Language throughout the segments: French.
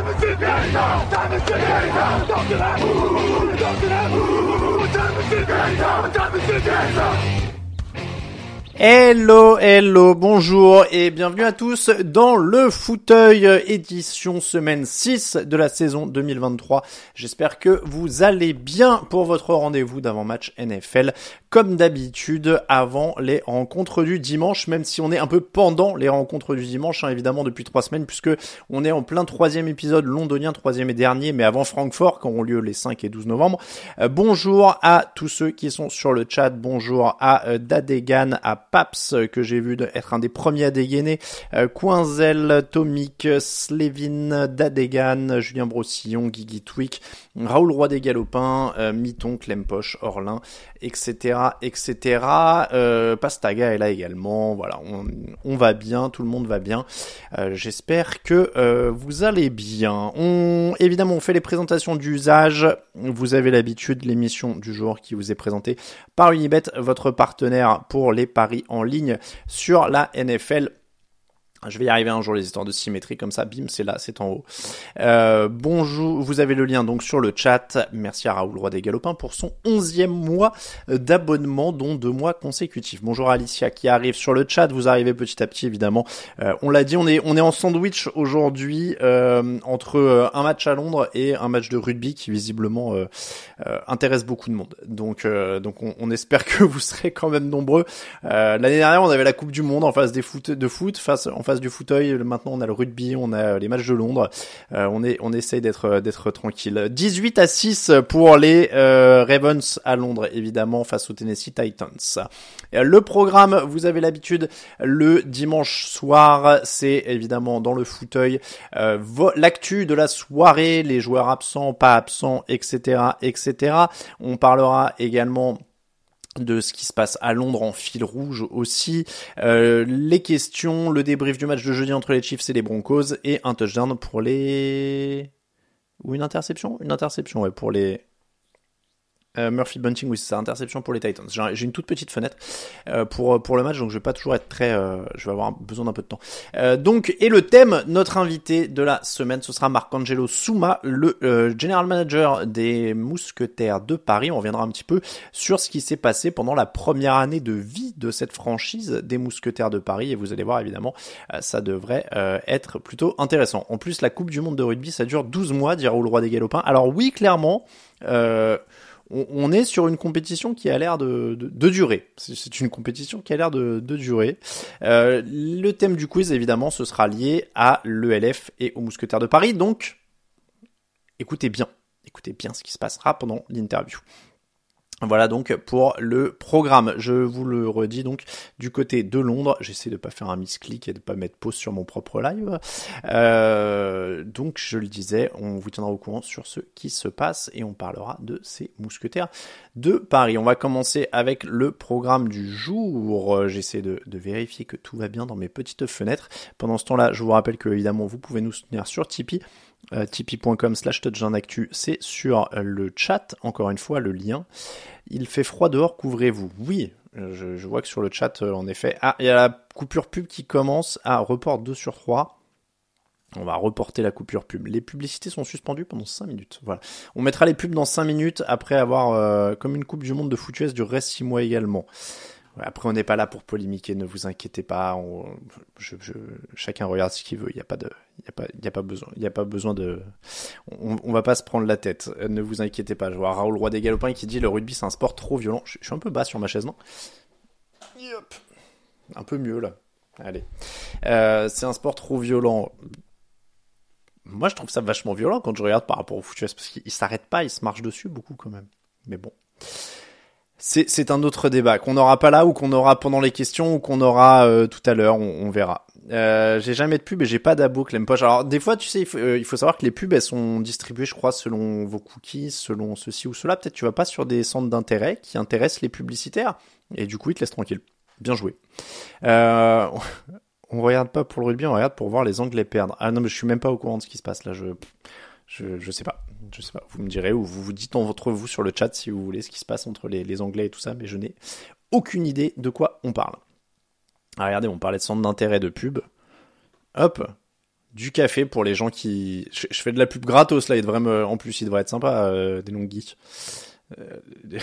咱们是战场咱们是战场跳起来呜跳起来呜咱们是战场咱们是战场 Hello, hello, bonjour et bienvenue à tous dans le fauteuil édition semaine 6 de la saison 2023. J'espère que vous allez bien pour votre rendez-vous d'avant-match NFL comme d'habitude avant les rencontres du dimanche, même si on est un peu pendant les rencontres du dimanche, hein, évidemment depuis trois semaines, puisque on est en plein troisième épisode londonien, troisième et dernier, mais avant Francfort, quand ont lieu les 5 et 12 novembre. Euh, bonjour à tous ceux qui sont sur le chat, bonjour à euh, Dadegan, à Paps, euh, que j'ai vu être un des premiers à dégainer, euh, Coinzel, Tomic, Slevin, Dadegan, Julien Brossillon, Guigui Twick, Raoul Roy des Galopins, euh, Miton, Clempoche, Orlin, etc., etc. Euh, Pastaga est là également. Voilà, on, va bien, tout le monde va bien. Euh, J'espère que euh, vous allez bien. Évidemment, on fait les présentations d'usage. Vous avez l'habitude, l'émission du jour qui vous est présentée par Unibet, votre partenaire pour les paris en ligne sur la NFL. Je vais y arriver un jour les histoires de symétrie comme ça, bim, c'est là, c'est en haut. Euh, bonjour, vous avez le lien donc sur le chat. Merci à Raoul Roy des Galopins pour son onzième mois d'abonnement, dont deux mois consécutifs. Bonjour Alicia qui arrive sur le chat. Vous arrivez petit à petit évidemment. Euh, on l'a dit, on est on est en sandwich aujourd'hui euh, entre un match à Londres et un match de rugby qui visiblement intéresse beaucoup de monde. Donc donc on, on, espère que vous serez quand même nombreux. L'année dernière, on avait la Coupe du Monde en face des foot de foot face en face du fauteuil. Maintenant, on a le rugby, on a les matchs de Londres. Euh, on est, on essaye d'être, d'être tranquille. 18 à 6 pour les euh, Ravens à Londres, évidemment, face aux Tennessee Titans. Le programme, vous avez l'habitude, le dimanche soir, c'est évidemment dans le fauteuil euh, l'actu de la soirée, les joueurs absents, pas absents, etc., etc. On parlera également de ce qui se passe à Londres en fil rouge aussi, euh, les questions, le débrief du match de jeudi entre les Chiefs et les Broncos et un touchdown pour les ou une interception, une interception ouais, pour les Murphy Bunting, oui, c'est ça, interception pour les Titans. J'ai une toute petite fenêtre euh, pour pour le match, donc je vais pas toujours être très, euh, je vais avoir besoin d'un peu de temps. Euh, donc et le thème, notre invité de la semaine, ce sera Marc-Angelo Souma, le euh, general manager des Mousquetaires de Paris. On reviendra un petit peu sur ce qui s'est passé pendant la première année de vie de cette franchise des Mousquetaires de Paris, et vous allez voir évidemment, ça devrait être plutôt intéressant. En plus, la Coupe du Monde de rugby, ça dure 12 mois, dira le roi des Galopins. Alors oui, clairement. Euh, on, est sur une compétition qui a l'air de, de, durer. C'est une compétition qui a l'air de, de, durer. Euh, le thème du quiz, évidemment, ce sera lié à l'ELF et aux Mousquetaires de Paris. Donc, écoutez bien, écoutez bien ce qui se passera pendant l'interview. Voilà donc pour le programme. Je vous le redis donc du côté de Londres. J'essaie de pas faire un misclick et de pas mettre pause sur mon propre live. Euh, donc je le disais, on vous tiendra au courant sur ce qui se passe et on parlera de ces mousquetaires de Paris. On va commencer avec le programme du jour. J'essaie de, de, vérifier que tout va bien dans mes petites fenêtres. Pendant ce temps-là, je vous rappelle que évidemment vous pouvez nous soutenir sur Tipeee. Euh, tipeee.com slash touchdownactu, c'est sur le chat, encore une fois, le lien. Il fait froid dehors, couvrez-vous. Oui, je, je, vois que sur le chat, euh, en effet. Ah, il y a la coupure pub qui commence à report 2 sur 3. On va reporter la coupure pub. Les publicités sont suspendues pendant 5 minutes. Voilà. On mettra les pubs dans 5 minutes après avoir, euh, comme une Coupe du Monde de foot US, durerait 6 mois également. Après, on n'est pas là pour polémiquer, ne vous inquiétez pas. je, chacun regarde ce qu'il veut. Il n'y a pas de, a pas, a pas besoin, il a pas besoin de. On, on, va pas se prendre la tête. Ne vous inquiétez pas. Je vois Raoul Roi des Galopins qui dit le rugby c'est un sport trop violent. Je, suis un peu bas sur ma chaise, non? Un peu mieux là. Allez. Euh, c'est un sport trop violent. Moi, je trouve ça vachement violent quand je regarde par rapport au foot parce qu'il s'arrête pas, il se marche dessus beaucoup quand même. Mais bon c'est un autre débat qu'on n'aura pas là ou qu'on aura pendant les questions ou qu'on aura euh, tout à l'heure, on, on, verra. Euh, j'ai jamais de pub et j'ai pas d'abo Clempoche. Alors des fois, tu sais, il faut, euh, il faut, savoir que les pubs elles sont distribuées, je crois, selon vos cookies, selon ceci ou cela. Peut-être tu vas pas sur des centres d'intérêt qui intéressent les publicitaires et du coup ils te laissent tranquille. Bien joué. Euh, on regarde pas pour le rugby, on regarde pour voir les Anglais perdre. Ah non, mais je suis même pas au courant de ce qui se passe là. Je je, je sais pas. Je sais pas. Vous me direz ou vous vous dites entre vous sur le chat si vous voulez ce qui se passe entre les, Anglais et tout ça, mais je n'ai aucune idée de quoi on parle. Ah, regardez, on parlait de centre d'intérêt de pub. Hop, du café pour les gens qui. Je, fais de la pub gratos là, il devrait me... en plus il devrait être sympa, euh, des longues geeks. Euh...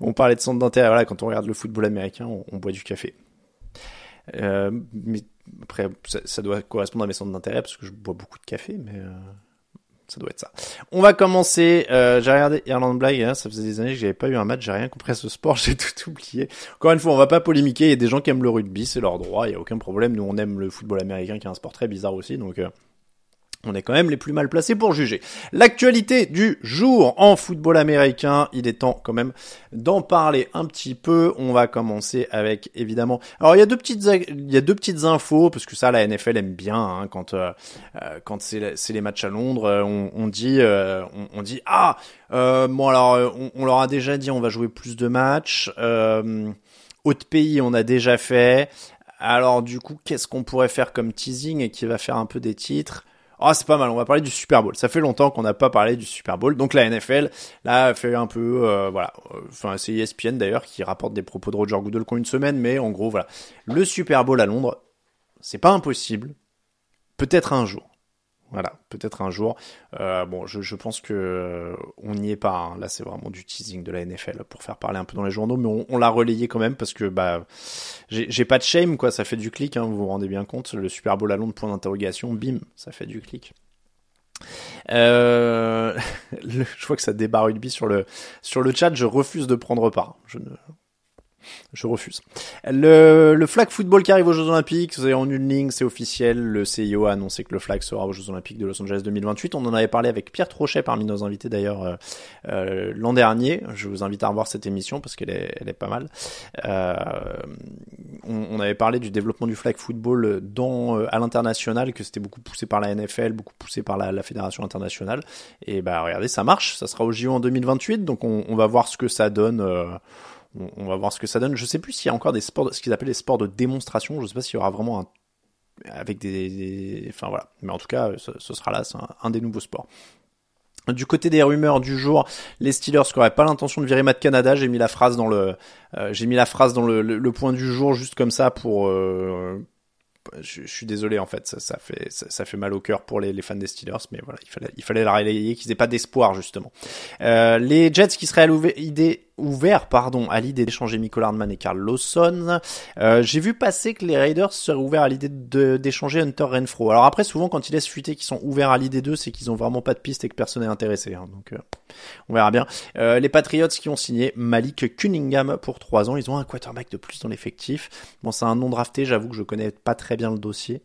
on parlait de centre d'intérêt, voilà, quand on regarde le football américain, on, boit du café. Euh, mais après, ça, ça, doit correspondre à mes centres d'intérêt parce que je bois beaucoup de café, mais ça doit être ça. On va commencer. Euh, j'ai regardé Irlande Blague. Hein, ça faisait des années que j'avais pas eu un match. J'ai rien compris à ce sport. J'ai tout oublié. Encore une fois, on va pas polémiquer. Il y a des gens qui aiment le rugby, c'est leur droit. Il y a aucun problème. Nous, on aime le football américain, qui est un sport très bizarre aussi. Donc, euh, on est quand même les plus mal placés pour juger. L'actualité du jour en football américain, il est temps quand même d'en parler un petit peu. On va commencer avec évidemment. Alors il y a deux petites il y a deux petites infos parce que ça la NFL aime bien hein, quand euh, euh quand c'est les matchs à Londres, euh, on, dit euh, on, dit ah bon alors on, on, leur a déjà dit on va jouer plus de matchs. Autre pays on a déjà fait. Alors du coup qu'est-ce qu'on pourrait faire comme teasing et qui va faire un peu des titres? Ah, c'est pas mal, on va parler du Super Bowl. Ça fait longtemps qu'on n'a pas parlé du Super Bowl. Donc la NFL, là, fait un peu, euh, voilà, enfin c'est ESPN d'ailleurs qui rapporte des propos de Roger Goodell qui ont une semaine, mais en gros, voilà. Le Super Bowl à Londres, c'est pas impossible. Peut-être un jour. Voilà, peut-être un jour. Euh, bon, je, pense que euh, on n'y est pas. Hein. Là, c'est vraiment du teasing de la NFL pour faire parler un peu dans les journaux, mais on, l'a relayé quand même parce que bah, j'ai pas de shame quoi. Ça fait du clic, hein, vous vous rendez bien compte. Le Super Bowl à Londres, point d'interrogation, bim, ça fait du clic. Euh, je vois que ça débat rugby sur le sur le chat. Je refuse de prendre part. Je refuse. Le, le flag football qui arrive aux Jeux Olympiques, c'est en une ligne, c'est officiel. Le CIO a annoncé que le flag sera aux Jeux Olympiques de Los Angeles 2028. On en avait parlé avec Pierre Trochet parmi nos invités d'ailleurs euh, euh, l'an dernier. Je vous invite à revoir cette émission parce qu'elle est, elle est pas mal. Euh, on, on, avait parlé du développement du flag football dans euh, à l'international, que c'était beaucoup poussé par la NFL, beaucoup poussé par la, la, fédération internationale. Et bah regardez, ça marche. Ça sera au JO en 2028, donc on, on va voir ce que ça donne. On, va voir ce que ça donne. Je sais plus s'il y a encore des sports, ce qu'ils appellent les sports de démonstration. Je sais pas s'il y aura vraiment un avec des, enfin voilà. Mais en tout cas, ce, sera là, c'est un, des nouveaux sports. Du côté des rumeurs du jour, les Steelers qui n'auraient pas l'intention de virer Matt Canada, j'ai mis la phrase dans le, euh, j'ai mis la phrase dans le, le, point du jour juste comme ça pour, euh, je, suis désolé en fait, ça, fait ça, fait mal au cœur pour les, les, fans des Steelers, mais voilà, il fallait il fallait la relayer qu'ils aient pas d'espoir justement. Euh, les Jets qui seraient à l'idée ouvert pardon à l'idée d'échanger Michael Hardman et Carl Lawson. Euh, J'ai vu passer que les Raiders seraient ouverts à l'idée d'échanger Hunter Renfro. Alors après souvent quand ils laissent fuiter qu'ils sont ouverts à l'idée d'eux, c'est qu'ils ont vraiment pas de piste et que personne n'est intéressé. Hein, donc euh, on verra bien. Euh, les Patriots qui ont signé Malik Cunningham pour 3 ans, ils ont un quarterback de plus dans l'effectif. Bon c'est un non drafté, j'avoue que je connais pas très bien le dossier,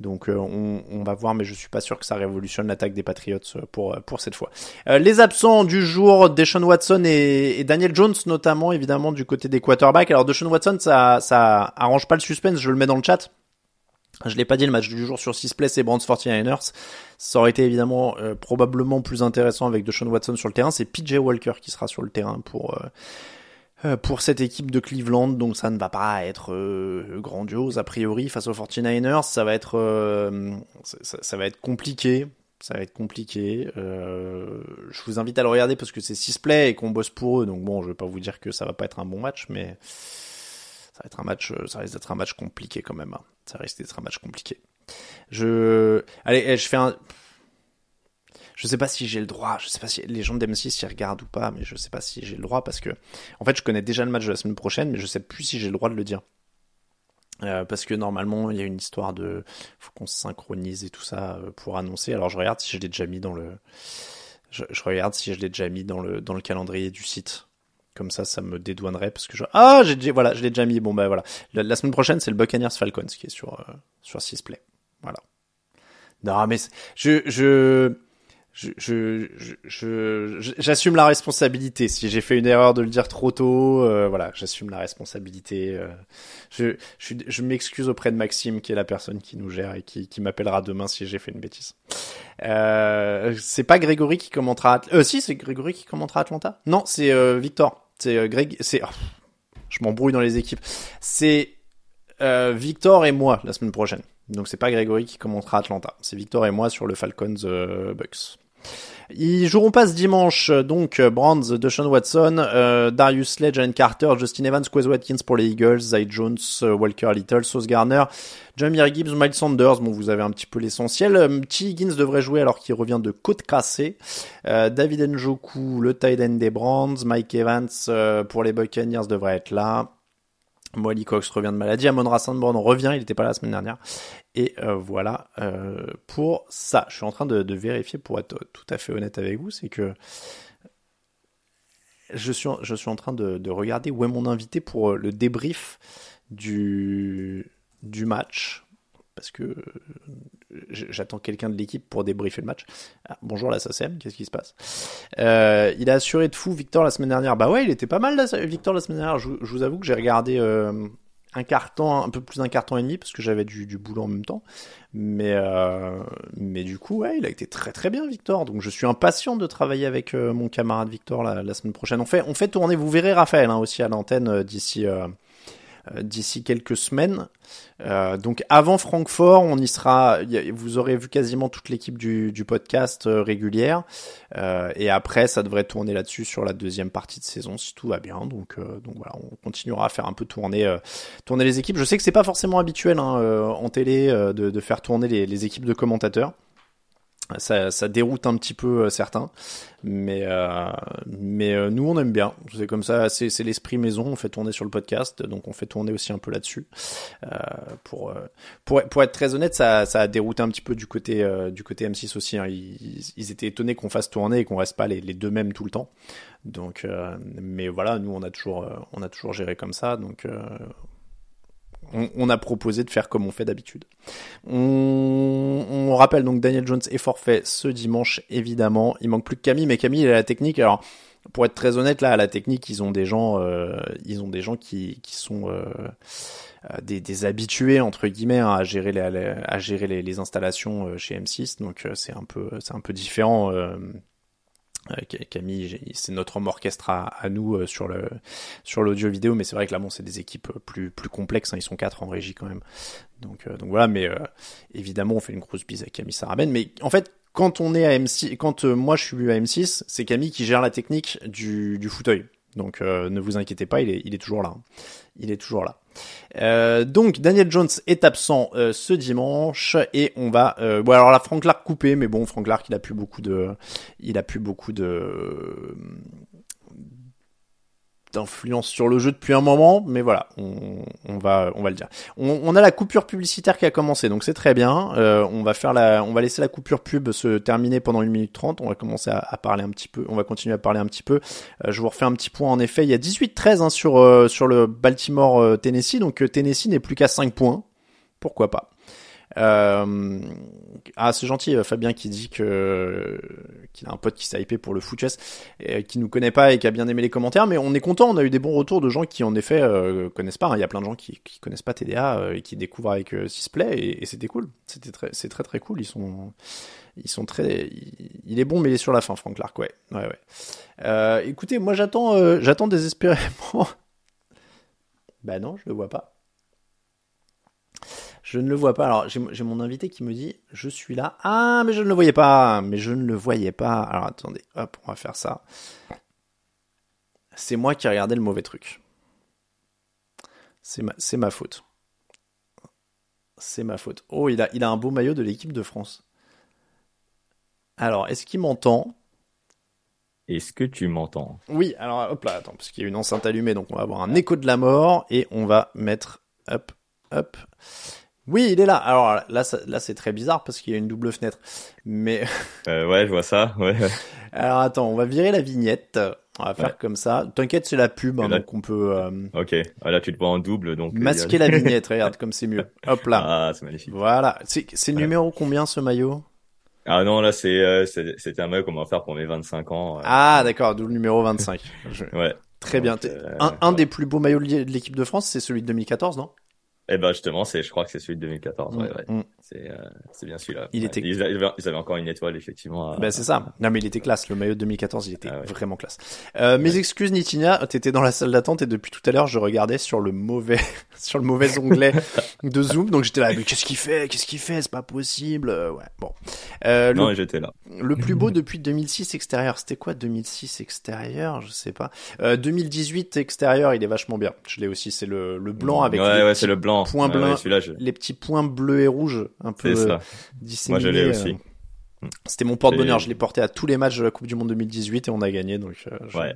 donc on, va voir, mais je suis pas sûr que ça révolutionne l'attaque des Patriots pour pour cette fois. les absents du jour, Deshaun Watson et Daniel Jones notamment évidemment du côté des quarterbacks. Alors de Sean Watson, ça ça arrange pas le suspense, je le mets dans le chat. Je l'ai pas dit, le match du jour sur 6 plays, c'est Browns 49ers. Ça aurait été évidemment euh, probablement plus intéressant avec Deshaun Watson sur le terrain. C'est PJ Walker qui sera sur le terrain pour euh, euh pour cette équipe de Cleveland. Donc ça ne va pas être grandiose a priori face aux 49ers. Ça va être ça, va être compliqué ça va être compliqué. Euh, je vous invite à le regarder parce que c'est 6 play et qu'on bosse pour eux. Donc bon, je vais pas vous dire que ça va pas être un bon match, mais ça va être un match, ça risque d'être un match compliqué quand même. Hein. Ça risque d'être un match compliqué. Je, allez, eh, je fais un, Je sais pas si j'ai le droit, je sais pas si les gens d'M6 y regardent ou pas, mais je sais pas si j'ai le droit parce que, en fait, je connais déjà le match de la semaine prochaine, mais je sais plus si j'ai le droit de le dire. Euh, parce que normalement, il y a une histoire de, faut qu'on se synchronise et tout ça euh, pour annoncer. Alors je regarde si je l'ai déjà mis dans le, je, regarde si je l'ai déjà mis dans le dans le calendrier du site. Comme ça, ça me dédouanerait parce que je ah j'ai déjà voilà je l'ai déjà mis bon bah voilà la, semaine prochaine c'est le Buccaneers Falcons qui est sur euh, sur Sisplay voilà non mais je je je, je, je, j'assume la responsabilité. Si j'ai fait une erreur de le dire trop tôt, euh, voilà, j'assume la responsabilité. Euh, je, je, je m'excuse auprès de Maxime, qui est la personne qui nous gère et qui, qui m'appellera demain si j'ai fait une bêtise. Euh, c'est pas Grégory qui commentera. Euh, si, c'est Grégory qui commentera Atlanta? Non, c'est euh, Victor. C'est Greg. C'est. Oh, je m'embrouille dans les équipes. C'est Victor et moi la semaine prochaine. Donc c'est pas Grégory qui commentera Atlanta. C'est Victor et moi sur le Falcons Bucks. Ils joueront pas ce dimanche, donc Brands, Deshaun Watson, euh, Darius Sledge, Jalen Carter, Justin Evans, Quez Watkins pour les Eagles, Zay Jones, euh, Walker Little, Sauce Garner, Jamir Gibbs, Miles Sanders, bon vous avez un petit peu l'essentiel. Euh, T. Higgins devrait jouer alors qu'il revient de côte cassée. David Njoku, le tight end des Brands, Mike Evans pour les Buccaneers devrait être là. Molly Cox revient de maladie, Amon Rassenborn revient, il n'était pas là la semaine dernière. Et euh, voilà euh, pour ça. Je suis en train de, vérifier pour être tout à fait honnête avec vous, c'est que je suis, je suis en train de, regarder où est mon invité pour le débrief du, du match. Parce que j'attends quelqu'un de l'équipe pour débriefer le match. Ah, bonjour la SACM, qu'est-ce qui se passe? Euh, Il a assuré de fou Victor la semaine dernière. Bah ouais, il était pas mal Victor la semaine dernière. Je, vous avoue que j'ai regardé euh, un carton, un peu plus d'un carton et demi parce que j'avais du, boulot en même temps. Mais euh, du coup, ouais, il a été très très bien Victor. Donc je suis impatient de travailler avec mon camarade Victor la, semaine prochaine. On fait tourner. Vous verrez Raphaël hein, aussi à l'antenne d'ici euh, d'ici quelques semaines. Euh, donc avant Francfort, on y sera. Vous aurez vu quasiment toute l'équipe du, podcast euh, régulière. et après, ça devrait tourner là-dessus sur la deuxième partie de saison si tout va bien. Donc, voilà, on continuera à faire un peu tourner, les équipes. Je sais que c'est pas forcément habituel hein, en télé de, faire tourner les équipes de commentateurs. Ça, ça, déroute un petit peu certains, mais euh, mais euh, nous on aime bien. C'est comme ça, c'est, l'esprit maison. On fait tourner sur le podcast, donc on fait tourner aussi un peu là-dessus. Euh, pour, euh, pour être très honnête, ça ça a dérouté un petit peu du côté du côté M6 aussi. Hein. Ils, ils, étaient étonnés qu'on fasse tourner et qu'on reste pas les, les deux mêmes tout le temps. Donc mais voilà, nous on a toujours on a toujours géré comme ça. Donc on, a proposé de faire comme on fait d'habitude. On, rappelle donc Daniel Jones est forfait ce dimanche, évidemment. Il manque plus que Camille, mais Camille, il a la technique. Alors, pour être très honnête, là, à la technique, ils ont des gens, euh, ils ont des gens qui, qui sont euh, euh, des, habitués entre guillemets hein, à gérer les, à gérer les, installations chez M6. Donc, c'est un peu, un peu différent. Camille, c'est notre homme orchestre à, nous euh, sur le sur l'audio vidéo, mais c'est vrai que là bon c'est des équipes euh, plus plus complexes, hein, ils sont quatre en régie quand même. Donc donc voilà, mais évidemment on fait une grosse bise à Camille Saraben, mais en fait quand on est à M6, quand moi je suis à M6, c'est Camille qui gère la technique du du fauteuil. Donc ne vous inquiétez pas, il est il est toujours là. Hein. Il est toujours là. Euh, donc Daniel Jones est absent euh, ce dimanche et on va euh, bon alors là Frank Clark coupé mais bon Frank Clark il a plus beaucoup de il a plus beaucoup de d'influence sur le jeu depuis un moment, mais voilà, on, va on va le dire. On, a la coupure publicitaire qui a commencé, donc c'est très bien. Euh, on va faire la, on va laisser la coupure pub se terminer pendant une minute trente. On va commencer à, parler un petit peu, on va continuer à parler un petit peu. Euh, je vous refais un petit point en effet. Il y a 18-13 hein, sur euh, sur le Baltimore Tennessee, donc Tennessee n'est plus qu'à 5 points. Pourquoi pas? Euh, ah, c'est gentil, euh, Fabien qui dit que qu'il a un pote qui s'est hypé pour le foot chess, et qui nous connaît pas et qui a bien aimé les commentaires, mais on est content, on a eu des bons retours de gens qui en effet euh, connaissent pas. Hein. Il y a plein de gens qui, connaissent pas TDA et qui découvrent avec Sisplay et, et c'était cool. C'était très, c'est très très cool. Ils sont ils sont très, il est bon, mais il est sur la fin, Frank Clark, ouais, ouais, ouais. Écoutez, moi j'attends, j'attends désespérément. bah non, je le vois pas. Je ne le vois pas. Alors, j'ai mon invité qui me dit Je suis là. Ah, mais je ne le voyais pas. Mais je ne le voyais pas. Alors, attendez. Hop, on va faire ça. C'est moi qui regardais le mauvais truc. C'est ma, ma faute. C'est ma faute. Oh, il a, il a un beau maillot de l'équipe de France. Alors, est-ce qu'il m'entend? Est-ce que tu m'entends? Oui, alors hop là, attends, parce qu'il y a une enceinte allumée, donc on va avoir un écho de la mort et on va mettre hop, hop. Oui, il est là. Alors là, ça- là c'est très bizarre parce qu'il y a une double fenêtre. Mais euh, Ouais, je vois ça. Ouais. alors attends, on va virer la vignette. On va faire Ouais. comme ça. T'inquiète, c'est la pub, hein, là- donc on peut euh, Ok. Ah, là, tu te vois en double, donc. euh, masquer la vignette. Regarde, comme c'est mieux. Hop là. Ah, c'est magnifique. Voilà. C'est Ouais. numéro combien ce maillot? Ah non, là, c'est euh, c'est- c'était un mec qu'on m'a offert pour mes 25 ans. euh. Ah d'accord, d'où le numéro 25. Je- Ouais. Très bien. Donc, euh, un un des plus beaux maillots de l'équipe de France, c'est celui de 2014, non? Eh ben justement, c'est, je crois que c'est celui de 2014. Ouais, ouais. Mm, mm. C'est, euh, c'est bien celui-là. Il Ouais. était- Ils, avaient, ils avaient encore une étoile, effectivement. à- Ben c'est ça. Non mais il était classe. Le maillot de 2014, il était Ah ouais. vraiment classe. Euh, mes excuses, Nitinia. T'étais dans la salle d'attente et depuis tout à l'heure, je regardais sur le mauvais, sur le mauvais onglet de Zoom. Donc j'étais là, mais qu'est-ce qu'il fait? Qu'est-ce qu'il fait? C'est pas possible. Euh, Ouais. Bon. Euh, Non, le, j'étais là. le plus beau depuis 2006 extérieur. C'était quoi 2006 extérieur? Je sais pas. Euh, 2018 extérieur, il est vachement bien. Je l'ai aussi. C'est le, le blanc avec ouais, les, ouais, c'est le blanc. Points ouais, blancs. je... les petits points bleus et rouges, un peu euh, ça. disséminés. Moi, je l'ai euh, aussi. c'était mon porte-bonheur, je l'ai porté à tous les matchs de la Coupe du Monde 2018 et on a gagné, donc euh, je- Ouais.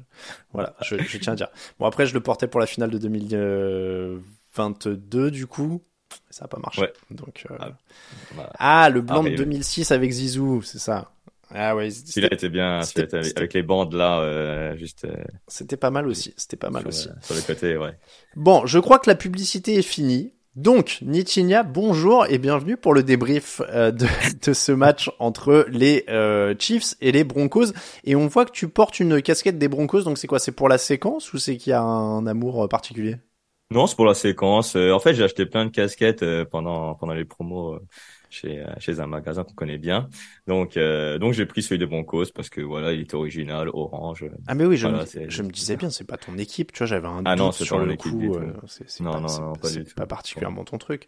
voilà, je, je tiens à dire. Bon après je le portais pour la finale de 2022 du coup, ça a pas marché. Ouais. Donc euh, Ah, Voilà. ah le blanc de Arrive. 2006 avec Zizou, c'est ça. Ah ouais, Celui-là c'était était bien, était avec, les bandes là, euh, juste euh, c'était pas mal aussi, c'était pas mal sur, aussi. sur le côté, ouais. Bon, je crois que la publicité est finie. Donc, Nitinia, bonjour et bienvenue pour le débrief euh, de, ce match entre les euh, Chiefs et les Broncos. Et on voit que tu portes une casquette des Broncos, donc c'est quoi C'est pour la séquence ou c'est qu'il y a un amour euh, particulier? Non, c'est pour la séquence. En fait, j'ai acheté plein de casquettes pendant pendant les promos chez euh, chez un magasin qu'on connaît bien. Donc euh, donc j'ai pris celui de Broncos parce que voilà, il était original, orange. Ah mais oui, je, Voilà, me, je me disais bien, c'est pas ton équipe, tu vois, j'avais un Ah doute non, c'est sur pas le coup. euh, c'est Non, pas, non, non, pas tout. pas particulièrement ton truc.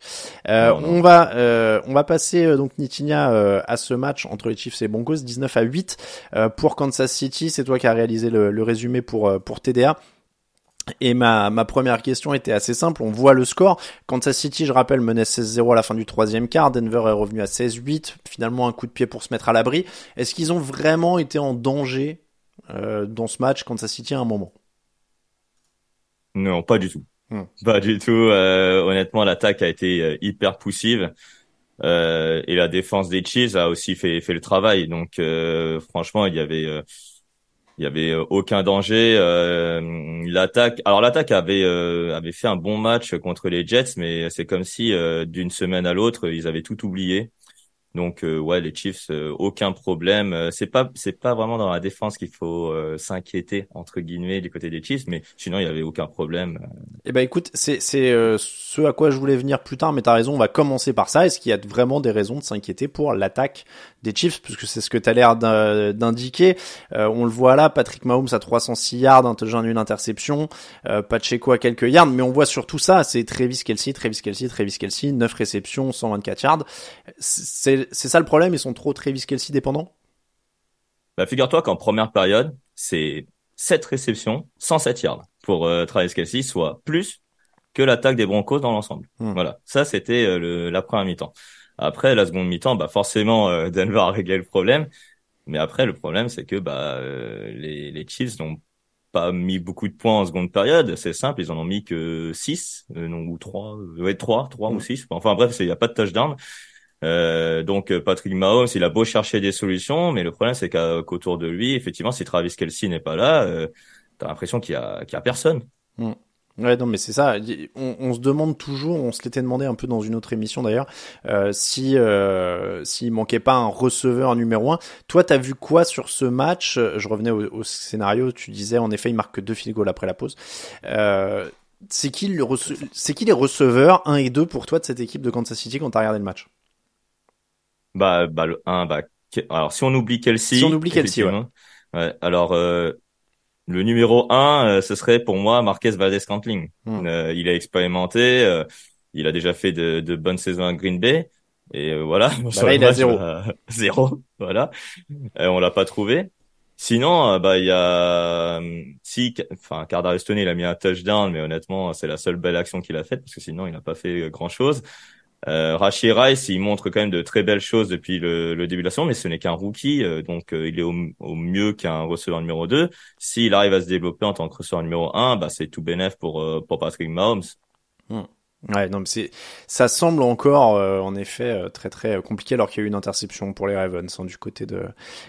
Euh. On va euh, on va passer euh, donc Nitinia euh, à ce match entre les Chiefs et Broncos, 19 à 8 euh, pour Kansas City. C'est toi qui as réalisé le, le résumé pour pour TDA. Et ma, ma première question était assez simple. On voit le score. Kansas City, je rappelle, menait 16-0 à la fin du troisième quart. Denver est revenu à 16-8. Finalement, un coup de pied pour se mettre à l'abri. Est-ce qu'ils ont vraiment été en danger euh, dans ce match Kansas City à un moment? Non, pas du tout. Hmm. Pas du tout. Euh, honnêtement, l'attaque a été euh, hyper poussive. Euh, et la défense des Chiefs a aussi fait, fait le travail. Donc, euh, franchement, il y avait, euh, il y avait euh, aucun danger. Euh, l'attaque, alors l'attaque avait, euh, avait fait un bon match contre les Jets, mais c'est comme si euh, d'une semaine à l'autre, ils avaient tout oublié. Donc, euh, ouais, les Chiefs, euh, aucun problème. C'est pas, c'est pas vraiment dans la défense qu'il faut s'inquiéter entre guillemets du côté des Chiefs, mais sinon, il y avait aucun problème. Eh ben écoute, c'est c'est ce à quoi je voulais venir plus tard, mais t'as raison, on va commencer par ça. Est-ce qu'il y a vraiment des raisons de s'inquiéter pour l'attaque des Chiefs Parce que c'est ce que t'as l'air d'in- d'indiquer. Euh, on le voit là, Patrick Mahomes à 306 yards, un touchdown, une interception, euh, Pacheco à quelques yards, mais on voit surtout ça, c'est Travis Kelsey, Travis Kelsey, Travis Kelsey, 9 réceptions, 124 yards. C'est ça le problème, ils sont trop Travis Kelsey dépendants? Bah, figure-toi qu'en première période, c'est 7 réceptions, 107 yards pour euh, Travis Kelsey, soit plus que l'attaque des Broncos dans l'ensemble. Hmm. Voilà, ça c'était euh, la première mi-temps. Après la seconde mi-temps, bah forcément euh, Denver a réglé le problème, mais après le problème c'est que bah euh, les, les Chiefs n'ont pas mis beaucoup de points en seconde période, c'est simple, ils en ont mis que 6 non ou 3, ouais 3, 3 ou Hmm. 6. Enfin bref, il y a pas de touchdown. Euh, donc euh, Patrick Mahomes, il a beau chercher des solutions, mais le problème c'est qu'autour de lui, effectivement, si Travis Kelsey n'est pas là, euh, t'as l'impression qu'il y a, qu'il y a personne. Ouais, non, mais c'est ça. On, on se demande toujours, on se l'était demandé un peu dans une autre émission d'ailleurs, euh, si euh, s'il manquait pas un receveur numéro un. Toi, t'as vu quoi sur ce match? Je revenais au, au scénario. Tu disais en effet, il marque que deux field goals après la pause. Euh, c'est qui le rece- c'est qui les receveurs 1 et 2 pour toi de cette équipe de Kansas City quand t'as regardé le match? Bah, bah le 1, bah alors si on oublie Kelsey, Si on oublie Kelsey, ouais. ouais, alors euh, le numéro 1, ce serait pour moi Marquez Valdez-Scantling. Hmm. Euh, il a expérimenté, euh, il a déjà fait de, de bonnes saisons à Green Bay. Et euh, voilà, sur là, il a match, zéro. bah, zéro, voilà. Euh, on l'a pas trouvé. Sinon, euh, bah il y a euh, si, enfin Toney, il a mis un touchdown, mais honnêtement, c'est la seule belle action qu'il a faite parce que sinon il n'a pas fait grand chose. Euh, Rashi Rice, il montre quand même de très belles choses depuis le, début de la saison, mais ce n'est qu'un rookie, euh, donc euh, il est au, mieux qu'un receveur numéro 2. S'il arrive à se développer en tant que receveur numéro 1, bah, c'est tout bénef pour, euh, pour Patrick Mahomes. Hmm. Ouais, non, mais c'est, ça semble encore, euh, en effet, euh, très très euh, compliqué alors qu'il y a eu une interception pour les Ravens hein, du côté de,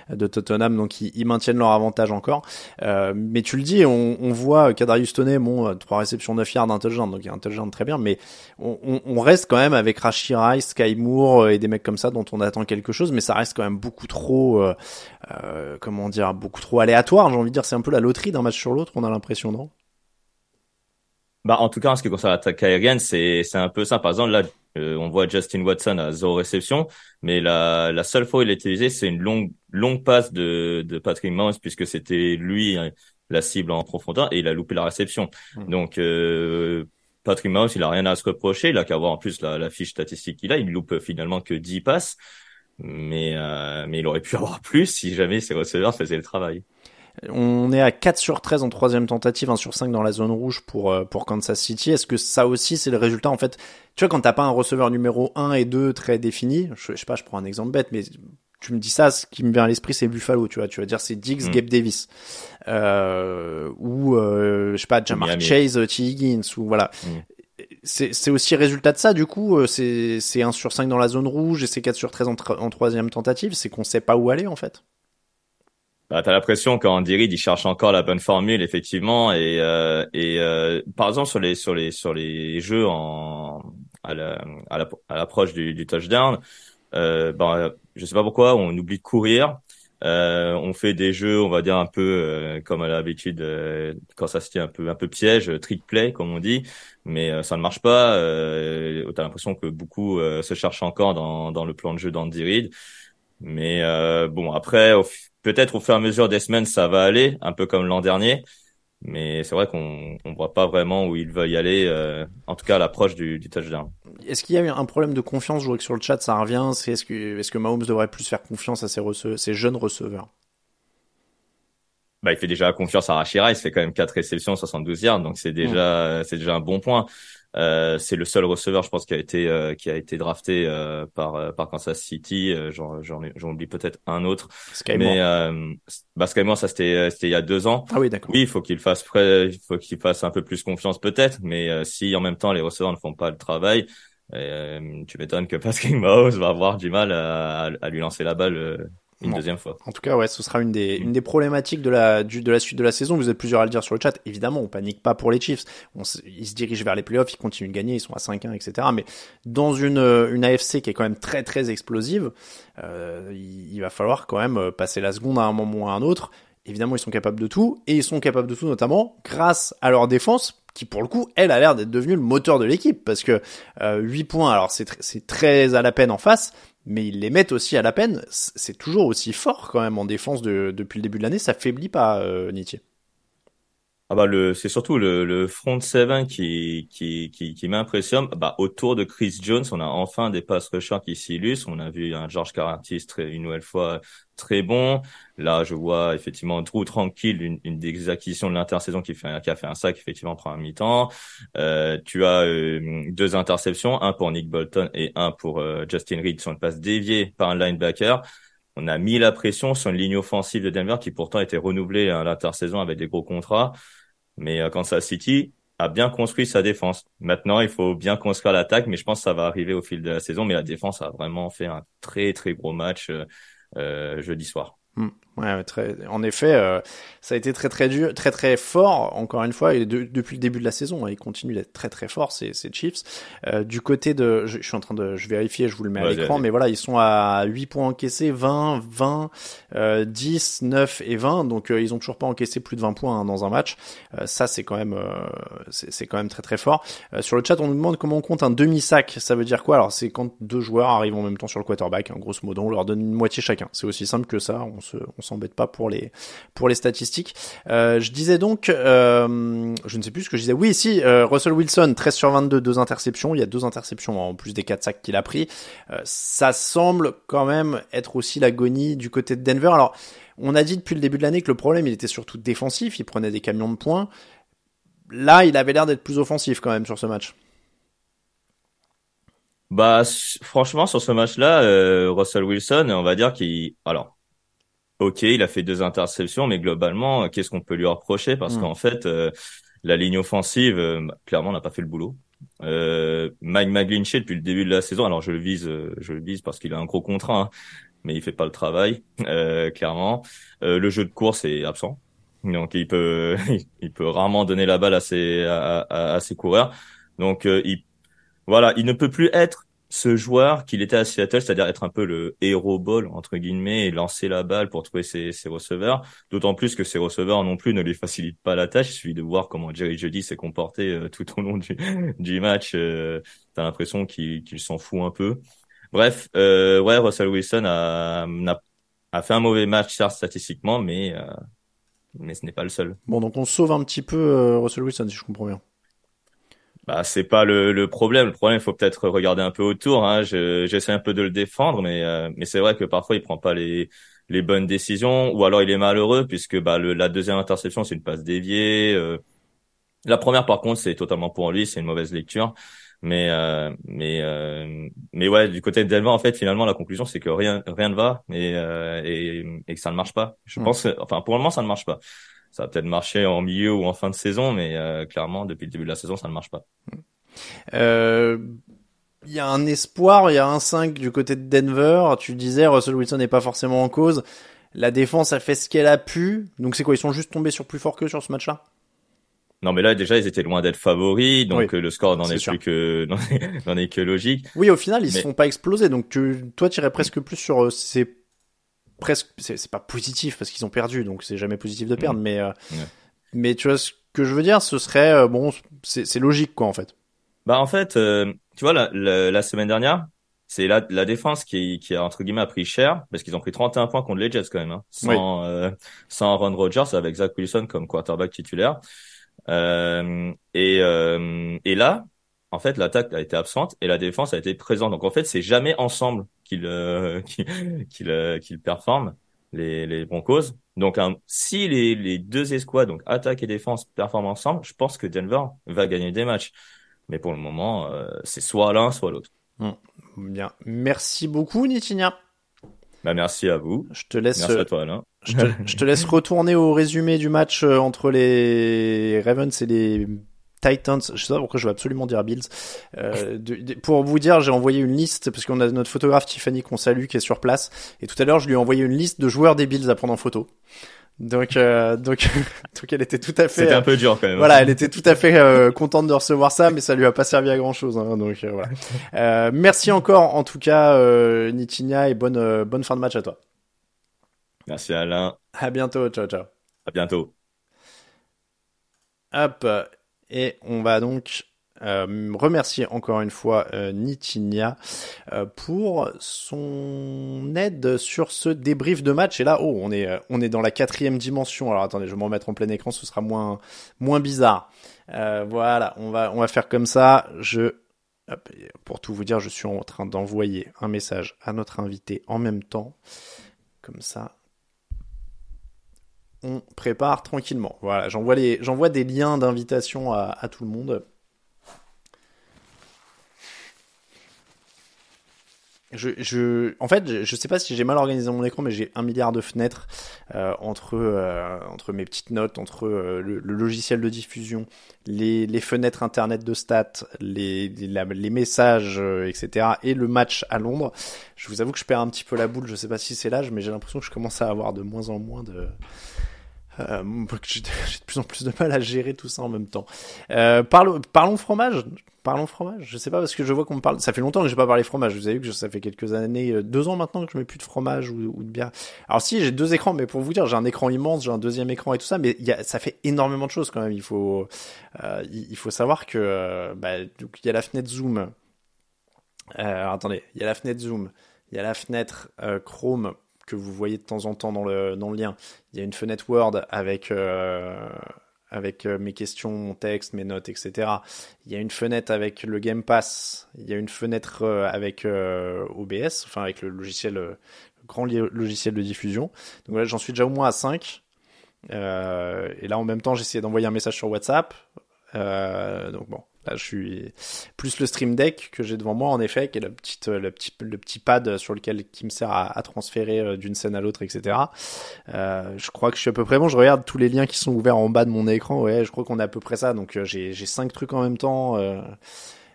de Tottenham, donc ils, maintiennent leur avantage encore. mais tu le dis, on, on voit Kadarius Toney, bon, trois réceptions 9 yards, un touchdown, donc il y a un touchdown très bien, mais on, on, reste quand même avec Rashi Rice, Sky Moore et des mecs comme ça dont on attend quelque chose, mais ça reste quand même beaucoup trop, comment dire, beaucoup trop aléatoire. J'ai envie de dire, c'est un peu la loterie d'un match sur l'autre, on a l'impression, non? Bah, en tout cas, en ce qui concerne l'attaque aérienne, c'est, c'est un peu ça. Par exemple, là, euh, on voit Justin Watson à zéro réception, mais la, la seule fois où il a utilisé, c'est une longue, longue passe de, de Patrick Mahomes, puisque c'était lui hein, la cible en profondeur, et il a loupé la réception. Hmm. Donc, euh, Patrick Mahomes, il a rien à se reprocher. Il a qu'à voir en plus la, la fiche statistique qu'il a. Il loupe finalement que 10 passes, mais, euh, mais il aurait pu avoir plus si jamais ses receveurs faisaient le travail. On est à 4 sur 13 en troisième tentative, 1 sur 5 dans la zone rouge pour, euh, pour Kansas City. Est-ce que ça aussi c'est le résultat en fait? Tu vois quand t'as pas un receveur numéro 1 et 2 très défini, je, sais pas, je prends un exemple bête, mais tu me dis ça, ce qui me vient à l'esprit c'est Buffalo, tu vois, tu vas dire c'est Diggs, mm. Gabe Davis, euh, ou euh, je sais pas, Jamar Chase, T. Higgins, ou voilà. Mm. C'est aussi résultat de ça, du coup, euh, c'est 1 sur 5 dans la zone rouge et c'est 4 sur 13 en, en troisième tentative, c'est qu'on sait pas où aller en fait bah, t'as l'impression qu'Andy Reid il cherche encore la bonne formule effectivement et euh, et euh, par exemple sur les sur les sur les jeux en à la à l'approche du, du touchdown euh, bah, je sais pas pourquoi on oublie de courir. Euh, on fait des jeux on va dire un peu euh, comme à l'habitude euh, quand ça se tient un peu un peu piège trick play comme on dit mais ça ne marche pas. Euh, t'as l'impression que beaucoup se cherchent encore dans dans le plan de jeu d'Andy Reid mais bon après peut-être au fur et à mesure des semaines, ça va aller, un peu comme l'an dernier. Mais c'est vrai qu'on on voit pas vraiment où il veut y aller, euh, en tout cas à l'approche du, du touchdown. Est-ce qu'il y a eu un problème de confiance? Je vois que sur le chat ça revient. Est-ce que est-ce que Mahomes devrait plus faire confiance à ses, ses jeunes receveurs? Bah, il fait déjà confiance à Rashira, il fait quand même 4 réceptions, 72 yards, donc c'est déjà, mm. c'est déjà un bon point. Euh, c'est le seul receveur, je pense, qui a été euh, qui a été drafté euh, par par Kansas City. j'en j'en oublie peut-être un autre. Sky mais bah Sky ça c'était c'était il y a deux ans. Ah oui, d'accord. Oui, il faut qu'il fasse il faut qu'il fasse un peu plus confiance peut-être, mais si en même temps les receveurs ne font pas le travail, tu m'étonnes que Patrick Mahomes va avoir du mal à, à lui lancer la balle une deuxième fois. En tout cas, ouais, ce sera une des, une des problématiques de la, du, de la suite de la saison. Vous êtes plusieurs à le dire sur le chat. Évidemment, on panique pas pour les Chiefs. On, ils se dirigent vers les playoffs, ils continuent de gagner, ils sont à 5-1, etc. Mais dans une, une AFC qui est quand même très, très explosive, euh, il, il, va falloir quand même euh, passer la seconde à un moment ou à un autre. Évidemment, ils sont capables de tout, et ils sont capables de tout notamment grâce à leur défense, qui pour le coup, elle a l'air d'être devenue le moteur de l'équipe, parce que euh, 8 points, alors c'est, c'est très à la peine en face, mais ils les mettent aussi à la peine. C'est toujours aussi fort quand même en défense de, depuis le début de l'année. Ça faiblit pas, euh. Ah bah le c'est surtout le, le front seven qui qui qui, qui m'impressionne. Bah autour de Chris Jones, on a enfin des pass rushers qui s'illustrent. On a vu un George Caratis très une nouvelle fois très bon. Là, je vois effectivement Drew tranquille, une, une des acquisitions de l'intersaison qui fait qui a fait un sac effectivement en première mi-temps. Euh, tu as euh, deux interceptions, un pour Nick Bolton et un pour euh, Justin Reed sur une passe déviée par un linebacker on a mis la pression sur une ligne offensive de Denver qui pourtant était renouvelée à l'intersaison avec des gros contrats. Mais euh, Kansas City a bien construit sa défense. Maintenant, il faut bien construire l'attaque, mais je pense que ça va arriver au fil de la saison. Mais la défense a vraiment fait un très très gros match euh, euh jeudi soir. Ouais, très, en effet, euh, ça a été très très dur, très très fort. Encore une fois, et depuis le début de la saison, hein, il continue d'être très très fort ces, ces Chiefs. Euh, du côté de, je, suis en train de, je vérifie, je vous le mets à l'écran, mais voilà, ils sont à 8 points encaissés, 20, 20, euh, 10, 9 et 20. Donc euh, ils ont toujours pas encaissé plus de 20 points hein, dans un match. Euh, ça c'est quand même, euh, c'est quand même très très fort. sur le chat, on nous demande comment on compte un demi sac. Ça veut dire quoi? Alors c'est quand deux joueurs arrivent en même temps sur le quarterback. Hein, grosso modo, on leur donne une moitié chacun. C'est aussi simple que ça. On se, on s'embête pas pour les pour les statistiques. Euh, je disais donc, euh, je ne sais plus ce que je disais. Oui, si euh, Russell Wilson 13 sur 22, deux interceptions. Il y a deux interceptions en plus des quatre sacs qu'il a pris. ça semble quand même être aussi l'agonie du côté de Denver. Alors, on a dit depuis le début de l'année que le problème il était surtout défensif. Il prenait des camions de points. Là, il avait l'air d'être plus offensif quand même sur ce match. Bah, franchement, sur ce match-là, Russell Wilson, on va dire qu'il, alors, ok, il a fait deux interceptions, mais globalement, qu'est-ce qu'on peut lui reprocher? Parce mm. qu'en fait, euh, la ligne offensive, euh, clairement, n'a pas fait le boulot. Euh, Mike McGlinchey depuis le début de la saison, alors je le vise, euh, je le vise parce qu'il a un gros contrat, hein, mais il fait pas le travail, clairement. le jeu de course est absent, donc il peut, il peut rarement donner la balle à ses, à, à, ses coureurs. Donc il, voilà, il ne peut plus être ce joueur qu'il était à Seattle, c'est-à-dire être un peu le héros ball entre guillemets et lancer la balle pour trouver ses, ses receveurs. D'autant plus que ses receveurs non plus ne lui facilitent pas la tâche. Il suffit de voir comment Jerry Jeudy s'est comporté euh, tout au long du, du match. Euh, T'as l'impression qu'il s'en fout un peu. Bref, euh, ouais, Russell Wilson a, a, a, fait un mauvais match certes statistiquement, mais euh, mais ce n'est pas le seul. Bon, donc on sauve un petit peu euh, Russell Wilson si je comprends bien bah c'est pas le, le, problème. Le problème, il faut peut-être regarder un peu autour. Hein. J'essaie un peu de le défendre, mais euh, mais c'est vrai que parfois il prend pas les les bonnes décisions, ou alors il est malheureux puisque bah le, la deuxième interception c'est une passe déviée. Euh. La première par contre c'est totalement pour lui, c'est une mauvaise lecture. Mais euh, mais euh, mais ouais, du côté de en fait finalement la conclusion c'est que rien rien ne va et, et, et que ça ne marche pas. Je hmm. pense, enfin pour le moment ça ne marche pas ça va peut-être marcher en milieu ou en fin de saison, mais euh, clairement, depuis le début de la saison, ça ne marche pas. Euh, il y a un espoir, il y a un 5 du côté de Denver. Tu disais, Russell Wilson n'est pas forcément en cause. La défense a fait ce qu'elle a pu. Donc c'est quoi Ils sont juste tombés sur plus fort que sur ce match-là? Non, mais là déjà ils étaient loin d'être favoris, donc euh, le score n'en est, plus que n'en est, que logique. Oui, au final ils ne se sont pas explosés, donc tu, toi tu irais presque plus sur ces presque c'est pas positif parce qu'ils ont perdu donc c'est jamais positif de perdre mm. mais euh, mais tu vois ce que je veux dire ce serait euh, bon c'est logique quoi en fait. Bah en fait euh, tu vois la, la, semaine dernière c'est la, la défense qui, qui a entre guillemets pris cher parce qu'ils ont pris 31 points contre les Jets quand même hein, sans sans Ron Rodgers avec Zach Wilson comme quarterback titulaire. Et et là en fait l'attaque a été absente et la défense a été présente. Donc en fait c'est jamais ensemble qu'il euh, qu'il euh, qu'il performe les les Broncos. Donc si les les deux escouades donc attaque et défense performent ensemble, je pense que Denver va gagner des matchs. Mais pour le moment, euh, c'est soit l'un soit l'autre. Hum, bien, merci beaucoup Nitinia. Bah merci à vous. Je te laisse. Merci à toi Alain. Je te, je te laisse retourner au résumé du match entre les Ravens et les Titans, je sais pas pourquoi je veux absolument dire Bills. Euh, pour vous dire, j'ai envoyé une liste parce qu'on a notre photographe Tiffany qu'on salue qui est sur place. Et tout à l'heure, je lui ai envoyé une liste de joueurs des Bills à prendre en photo. Donc, euh, donc, donc, elle était tout à fait. C'était un peu dur quand même. Voilà, elle était tout à fait euh, contente de recevoir ça, mais ça lui a pas servi à grand chose. Hein, donc euh, voilà. Euh, merci encore, en tout cas, euh, Nitinia, et bonne bonne fin de match à toi. Merci Alain. À bientôt, ciao ciao. À bientôt. Hop. Et on va donc euh, remercier encore une fois euh, Nitinia euh, pour son aide sur ce débrief de match. Et là, oh, on est on est dans la quatrième dimension. Alors attendez, je vais me remettre en plein écran, ce sera moins moins bizarre. voilà, on va on va faire comme ça. Je pour tout vous dire, je suis en train d'envoyer un message à notre invité en même temps, comme ça on prépare tranquillement. Voilà, j'envoie des liens d'invitation à, tout le monde. Je, je, en fait, je, je sais pas si j'ai mal organisé mon écran, mais j'ai un milliard de fenêtres euh, entre euh, entre mes petites notes, entre euh, le, logiciel de diffusion, les, fenêtres internet de stats, les les, messages, etc. et le match à Londres. Je vous avoue que je perds un petit peu la boule. Je sais pas si c'est l'âge, mais j'ai l'impression que je commence à avoir de moins en moins de euh, j'ai de plus en plus de mal à gérer tout ça en même temps. Euh, parlons, parlons fromage. Parlons fromage. Je sais pas parce que je vois qu'on me parle. Ça fait longtemps que j'ai pas parlé fromage. Vous avez vu que ça fait quelques années, euh, deux ans maintenant que je mets plus de fromage ou, de bière. Alors si j'ai deux écrans, mais pour vous dire, j'ai un écran immense, j'ai un deuxième écran et tout ça, mais y a, ça fait énormément de choses quand même. Il faut, euh, il faut savoir que euh, bah, il y a la fenêtre zoom. Euh, attendez, il y a la fenêtre zoom. Il y a la fenêtre Chrome que vous voyez de temps en temps dans le, dans le lien. Il y a une fenêtre Word avec, euh, avec euh, mes questions, mon texte, mes notes, etc. Il y a une fenêtre avec le Game Pass. Il y a une fenêtre euh, avec OBS, enfin avec le logiciel, le grand logiciel de diffusion. Donc là, j'en suis déjà au moins à 5. et là, en même temps, j'essaie d'envoyer un message sur WhatsApp. donc bon, Là, je suis plus le Stream Deck que j'ai devant moi, en effet, qui est le petit, euh, le petit, le petit pad sur lequel qui me sert à, transférer euh, d'une scène à l'autre, etc. Euh, je crois que je suis à peu près bon. Je regarde tous les liens qui sont ouverts en bas de mon écran. Ouais, je crois qu'on est à peu près ça. Donc j'ai j'ai cinq trucs en même temps.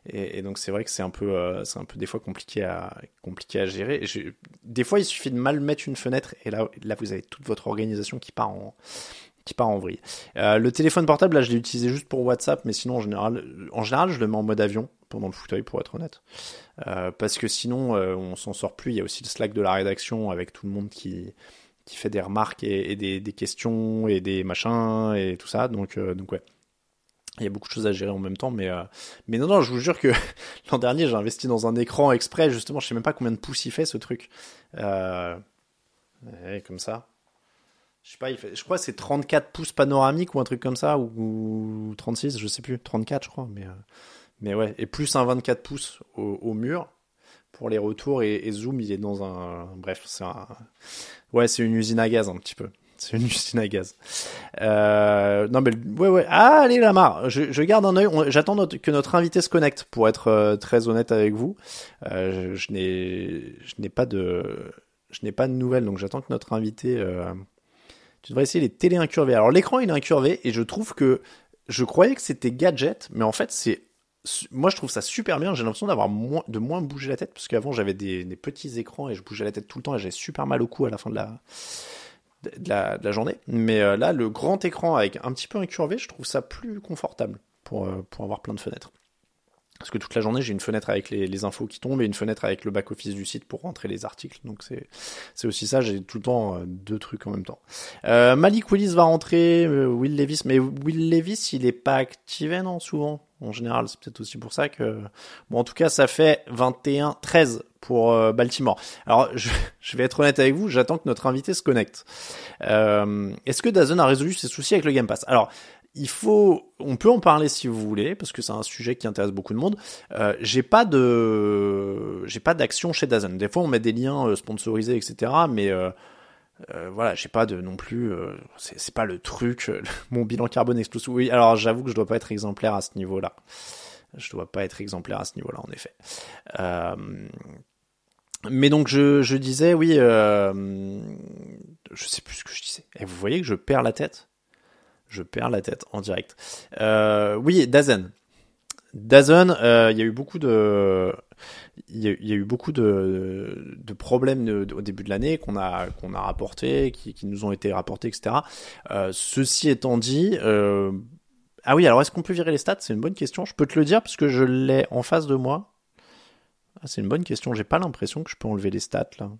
Et, et, donc c'est vrai que c'est un peu c'est un peu des fois compliqué à compliqué à gérer. Et des fois il suffit de mal mettre une fenêtre et là là vous avez toute votre organisation qui part en qui part en vrille. Euh, le téléphone portable, là, je l'ai utilisé juste pour WhatsApp, mais sinon, en général, en général, je le mets en mode avion pendant le fauteuil, pour être honnête. Euh, parce que sinon, euh, on s'en sort plus. Il y a aussi le Slack de la rédaction avec tout le monde qui qui fait des remarques et, des, des, questions et des machins et tout ça. Donc, euh, donc ouais. Il y a beaucoup de choses à gérer en même temps, mais euh, mais non non, je vous jure que l'an dernier j'ai investi dans un écran exprès justement, je sais même pas combien de pouces il fait ce truc, euh, comme ça je sais pas, il fait, je crois que c'est 34 pouces panoramique ou un truc comme ça, ou, 36, je sais plus, 34 je crois, mais, euh, mais ouais, et plus un 24 pouces au, mur pour les retours, et, Zoom il est dans un, bref, c'est un, ouais, c'est une usine à gaz un petit peu. C'est une usine à gaz. Euh, non mais ouais ouais. Ah, allez Lamar, je, je garde un œil. J'attends que notre invité se connecte pour être euh, très honnête avec vous. Euh, je, n'ai je n'ai pas de je n'ai pas de nouvelles donc j'attends que notre invité euh, tu devrais essayer les télé incurvées. Alors l'écran il est incurvé et je trouve que je croyais que c'était gadget, mais en fait c'est moi je trouve ça super bien. J'ai l'impression d'avoir moins de moins bouger la tête parce qu'avant j'avais des, petits écrans et je bougeais la tête tout le temps et j'avais super mal au cou à la fin de la de la, journée. Mais euh, là le grand écran avec un petit peu incurvé, je trouve ça plus confortable pour euh, pour avoir plein de fenêtres. Parce que toute la journée, j'ai une fenêtre avec les, infos qui tombent et une fenêtre avec le back-office du site pour rentrer les articles. Donc c'est, c'est aussi ça, j'ai tout le temps euh, deux trucs en même temps. Euh, Malik Willis va rentrer, euh, Will Levis, mais Will Levis, il est pas activé, non, souvent En général, c'est peut-être aussi pour ça que... Bon, en tout cas, ça fait 21-13 pour Baltimore. Alors, je, je, vais être honnête avec vous, j'attends que notre invité se connecte. est-ce que Dazn a résolu ses soucis avec le Game Pass? Alors, il faut, on peut en parler si vous voulez, parce que c'est un sujet qui intéresse beaucoup de monde. Euh, j'ai pas de, j'ai pas d'action chez Dazen. Des fois, on met des liens euh, sponsorisés, etc. Mais euh, euh, voilà, j'ai pas de non plus. Euh, c'est pas le truc. mon bilan carbone explose. Oui, alors j'avoue que je dois pas être exemplaire à ce niveau-là. Je dois pas être exemplaire à ce niveau-là, en effet. mais donc je, disais, oui, je sais plus ce que je disais. Et vous voyez que je perds la tête je perds la tête en direct. Euh, oui, Dazen. Dazen, euh, il y a eu beaucoup de, il y, a eu beaucoup de, de problèmes au début de l'année qu'on a qu'on a rapporté, qui, nous ont été rapportés, etc. Euh, ceci étant dit, ah oui, alors est-ce qu'on peut virer les stats? C'est une bonne question. Je peux te le dire parce que je l'ai en face de moi. Ah, c'est une bonne question. J'ai pas l'impression que je peux enlever les stats là.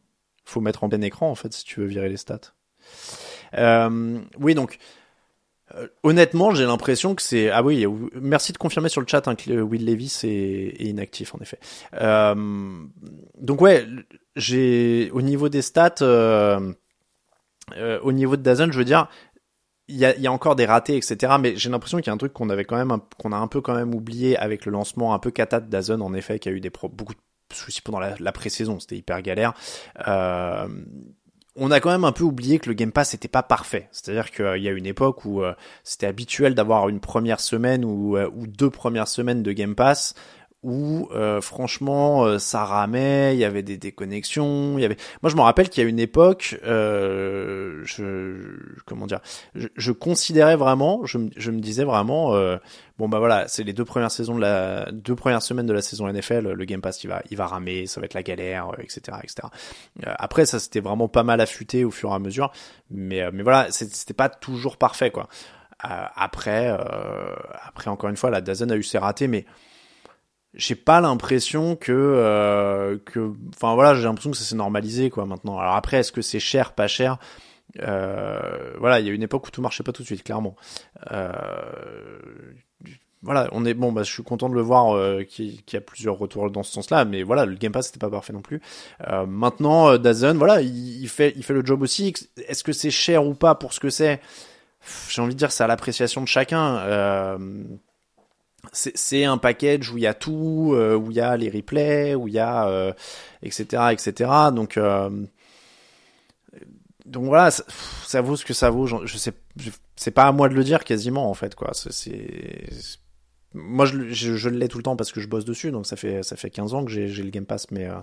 Faut mettre en plein écran en fait si tu veux virer les stats. Oui, donc honnêtement, j'ai l'impression que c'est ah oui. Merci de confirmer sur le chat hein, que Will Levis est, inactif en effet. Euh, donc ouais, j'ai au niveau des stats, euh, au niveau de Dazen, je veux dire, il y a, encore des ratés, etc. Mais j'ai l'impression qu'il y a un truc qu'on avait quand même, qu'on a un peu quand même oublié avec le lancement un peu cata de Dazen, en effet, qui a eu des beaucoup de soucis pendant la, la pré-saison, c'était hyper galère. Euh, on a quand même un peu oublié que le Game Pass n'était pas parfait. C'est-à-dire qu'il y a une époque où euh, c'était habituel d'avoir une première semaine ou, euh, ou, deux premières semaines de Game Pass où euh, franchement euh, ça ramait, il y avait des déconnexions, il y avait. Moi je me rappelle qu'il y a une époque, euh, je, comment dire, je, considérais vraiment, je, je, me disais vraiment, euh, bon bah voilà, c'est les deux premières saisons de la, deux premières semaines de la saison NFL, le Game Pass il va, il va ramer, ça va être la galère, etc., etc. après ça c'était vraiment pas mal affûté au fur et à mesure, mais mais voilà, c'était pas toujours parfait quoi. après, après encore une fois, la Dazen a eu ses ratés, mais j'ai pas l'impression que euh, que enfin voilà j'ai l'impression que ça s'est normalisé quoi maintenant. Alors après est-ce que c'est cher pas cher? Euh, voilà il y a une époque où tout marchait pas tout de suite clairement. Euh, voilà on est bon bah je suis content de le voir euh, qu'il y a plusieurs retours dans ce sens-là mais voilà le Game Pass c'était pas parfait non plus. Euh, maintenant euh, Dazen voilà il, il, fait il fait le job aussi. Est-ce que c'est cher ou pas pour ce que c'est? J'ai envie de dire c'est à l'appréciation de chacun c'est un package où il y a tout, euh, où il y a les replays, où il y a etc euh, etc. Donc euh, donc voilà, ça, vaut ce que ça vaut. Je, sais, c'est pas à moi de le dire quasiment en fait quoi. C'est moi je, je, je l'ai tout le temps parce que je bosse dessus, donc ça fait ça fait 15 ans que j'ai le Game Pass, mais euh,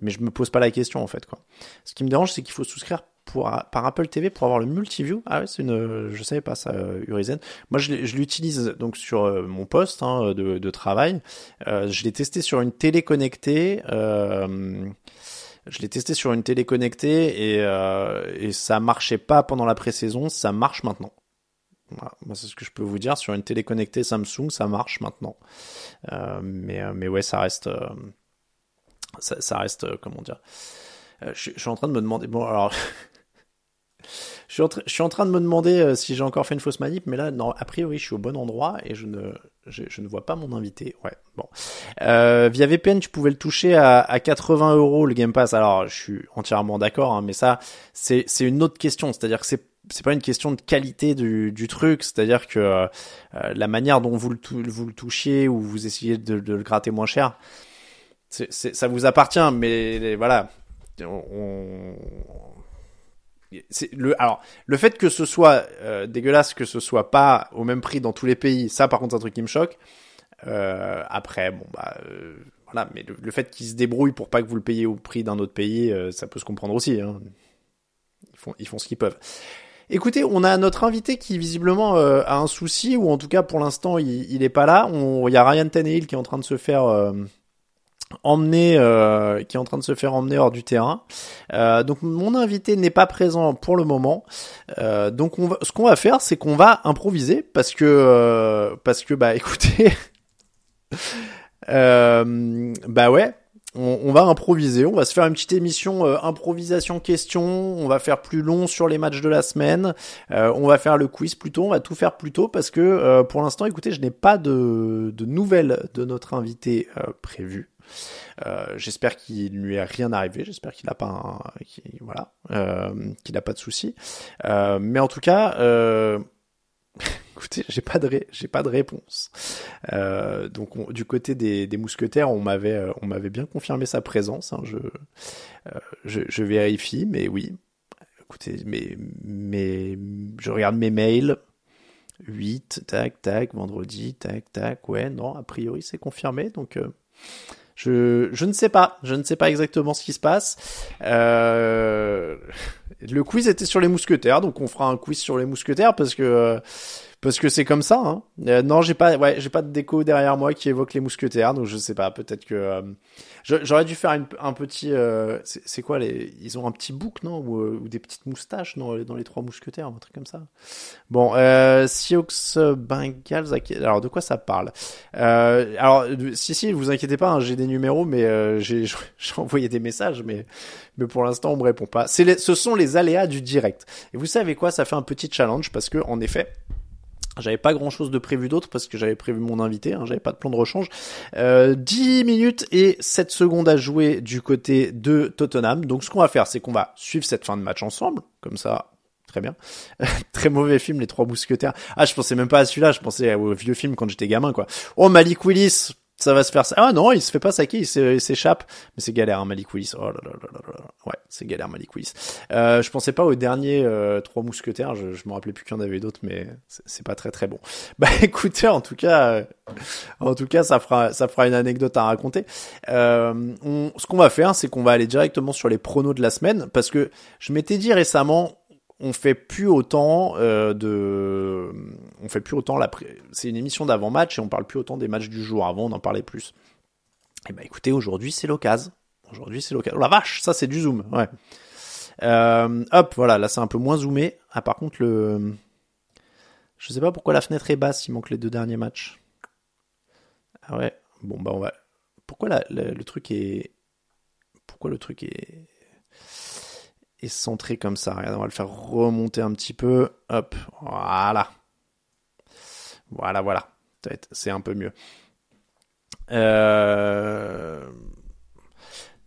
mais je me pose pas la question en fait quoi. Ce qui me dérange, c'est qu'il faut souscrire pour par Apple TV pour avoir le multiview. Ah ouais, c'est une, je savais pas ça, euh, Urizen. Moi je, l'utilise donc sur euh, mon poste hein, de, travail. Euh, je l'ai testé sur une télé connectée. Je l'ai testé sur une télé connectée et, euh, et ça marchait pas pendant la pré-saison, ça marche maintenant. Voilà, c'est ce que je peux vous dire. Sur une télé connectée Samsung, ça marche maintenant. Mais, mais ouais, ça reste. Ça, reste. Comment dire je, je, suis en train de me demander. Bon, alors. Je, suis en train de me demander si j'ai encore fait une fausse manip, mais là, a priori, je suis au bon endroit et je ne, je, ne vois pas mon invité. Ouais, bon. via VPN, tu pouvais le toucher à, à 80 euros le Game Pass. Alors, je suis entièrement d'accord, hein, mais ça, c'est une autre question. C'est-à-dire que c'est c'est pas une question de qualité du, du truc, c'est-à-dire que euh, la manière dont vous le, vous le touchiez ou vous essayez de, le gratter moins cher, ça vous appartient, mais voilà, on, le alors le fait que ce soit euh, dégueulasse, que ce soit pas au même prix dans tous les pays, ça par contre c'est un truc qui me choque. Euh, après, bon bah euh, voilà, mais le, le fait qu'ils se débrouillent pour pas que vous le payiez au prix d'un autre pays, euh, ça peut se comprendre aussi. Hein. Ils font ils font ce qu'ils peuvent. Écoutez, on a notre invité qui visiblement euh, a un souci, ou en tout cas pour l'instant il, il est pas là. Il y a Ryan Tannehill qui est en train de se faire euh, emmener, euh, qui est en train de se faire emmener hors du terrain. Euh, donc mon invité n'est pas présent pour le moment. Euh, donc on va, ce qu'on va faire, c'est qu'on va improviser parce que parce que bah écoutez, bah ouais on, va improviser, on va se faire une petite émission euh, improvisation question, on va faire plus long sur les matchs de la semaine, euh, on va faire le quiz plus tôt, on va tout faire plus tôt parce que euh, pour l'instant, écoutez, je n'ai pas de, de, nouvelles de notre invité euh, prévu. J'espère qu'il ne lui est rien arrivé, j'espère qu'il n'a pas voilà, qu'il n'a pas de soucis. mais en tout cas, Écoutez, j'ai pas de j'ai pas de réponse. Euh, donc on, du côté des, mousquetaires, on m'avait euh, on m'avait bien confirmé sa présence. Hein, je, euh, je, vérifie, mais oui. Écoutez, mais mais je regarde mes mails. 8, tac, tac, vendredi, tac, tac, ouais, non, a priori c'est confirmé, donc euh, je, je ne sais pas, je ne sais pas exactement ce qui se passe. Euh, le quiz était sur les mousquetaires, donc on fera un quiz sur les mousquetaires parce que euh, parce que c'est comme ça. Hein. Euh, non, j'ai pas, ouais, j'ai pas de déco derrière moi qui évoque les mousquetaires, donc je sais pas. Peut-être que euh, j'aurais dû faire une, un petit. Euh, c'est quoi les Ils ont un petit bouc, non? Ou, euh, ou, des petites moustaches dans, dans les trois mousquetaires, un truc comme ça. Bon, euh, Sioux Bengals. Alors de quoi ça parle? Alors si si, vous inquiétez pas, hein, j'ai des numéros, mais j'ai j'ai envoyé des messages, mais mais pour l'instant on me répond pas. C'est ce sont les aléas du direct. Et vous savez quoi? Ça fait un petit challenge parce que en effet. J'avais pas grand chose de prévu d'autre parce que j'avais prévu mon invité, hein, j'avais pas de plan de rechange. Euh, 10 minutes et 7 secondes à jouer du côté de Tottenham. Donc ce qu'on va faire, c'est qu'on va suivre cette fin de match ensemble. Comme ça, très bien. très mauvais film, Les Trois Mousquetaires. Ah, je pensais même pas à celui-là, je pensais au vieux film quand j'étais gamin, quoi. Oh, Malik Willis ça va se faire. Ah non, il se fait pas saquer, il s'échappe. Mais c'est galère, hein, Malik Willis. Oh là là là là. Ouais, c'est galère, Malik. Euh, je pensais pas aux derniers euh, trois mousquetaires. Je, je me rappelais plus qu'il y en avait d'autres, mais c'est pas très très bon. Bah écoutez, en tout cas, euh, en tout cas, ça fera ça fera une anecdote à raconter. Euh, on, ce qu'on va faire, c'est qu'on va aller directement sur les pronos de la semaine, parce que je m'étais dit récemment, on fait plus autant euh, de on fait plus autant la c'est une émission d'avant match et on parle plus autant des matchs du jour. Avant on en parlait plus. Et bah écoutez aujourd'hui c'est l'occasion. Aujourd'hui c'est l'occasion. Oh, la vache ça c'est du zoom. Ouais. Euh, hop voilà. Là c'est un peu moins zoomé. Ah par contre le je sais pas pourquoi la fenêtre est basse il manque les deux derniers matchs. Ah ouais. Bon bah on va pourquoi le truc est pourquoi le truc est et centré comme ça. Regarde, on va le faire remonter un petit peu. Hop, voilà. Voilà, voilà. C'est un peu mieux. Euh...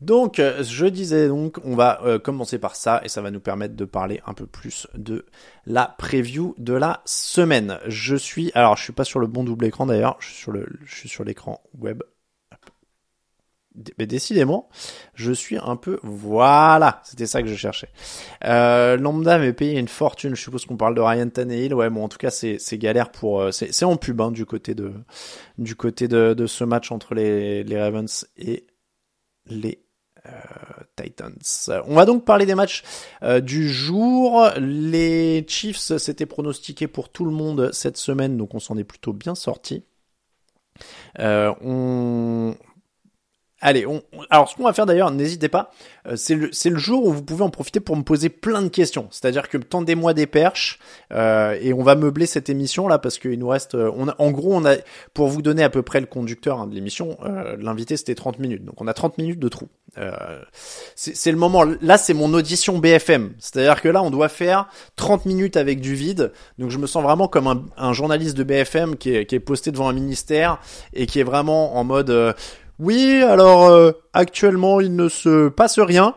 Donc, je disais donc, on va euh, commencer par ça et ça va nous permettre de parler un peu plus de la preview de la semaine. Je suis, alors, je suis pas sur le bon double écran d'ailleurs, je suis sur l'écran web. Mais décidément, je suis un peu... Voilà, c'était ça que je cherchais. Euh, Lambda m'est payé une fortune, je suppose qu'on parle de Ryan Tannehill. Ouais, bon, en tout cas, c'est galère pour... Euh, c'est en pub hein, du côté, de, du côté de, de ce match entre les, les Ravens et les euh, Titans. On va donc parler des matchs euh, du jour. Les Chiefs s'étaient pronostiqués pour tout le monde cette semaine, donc on s'en est plutôt bien sorti. Euh, on, Allez, on, alors ce qu'on va faire d'ailleurs, n'hésitez pas, euh, c'est le, le, jour où vous pouvez en profiter pour me poser plein de questions. C'est-à-dire que tendez-moi des perches euh, et on va meubler cette émission là parce qu'il nous reste, euh, on a, en gros, on a pour vous donner à peu près le conducteur hein, de l'émission, euh, l'invité c'était 30 minutes, donc on a 30 minutes de trou. c'est le moment. Là, c'est mon audition BFM. C'est-à-dire que là, on doit faire 30 minutes avec du vide. Donc je me sens vraiment comme un, un journaliste de BFM qui est, qui est posté devant un ministère et qui est vraiment en mode oui, alors euh, actuellement il ne se passe rien,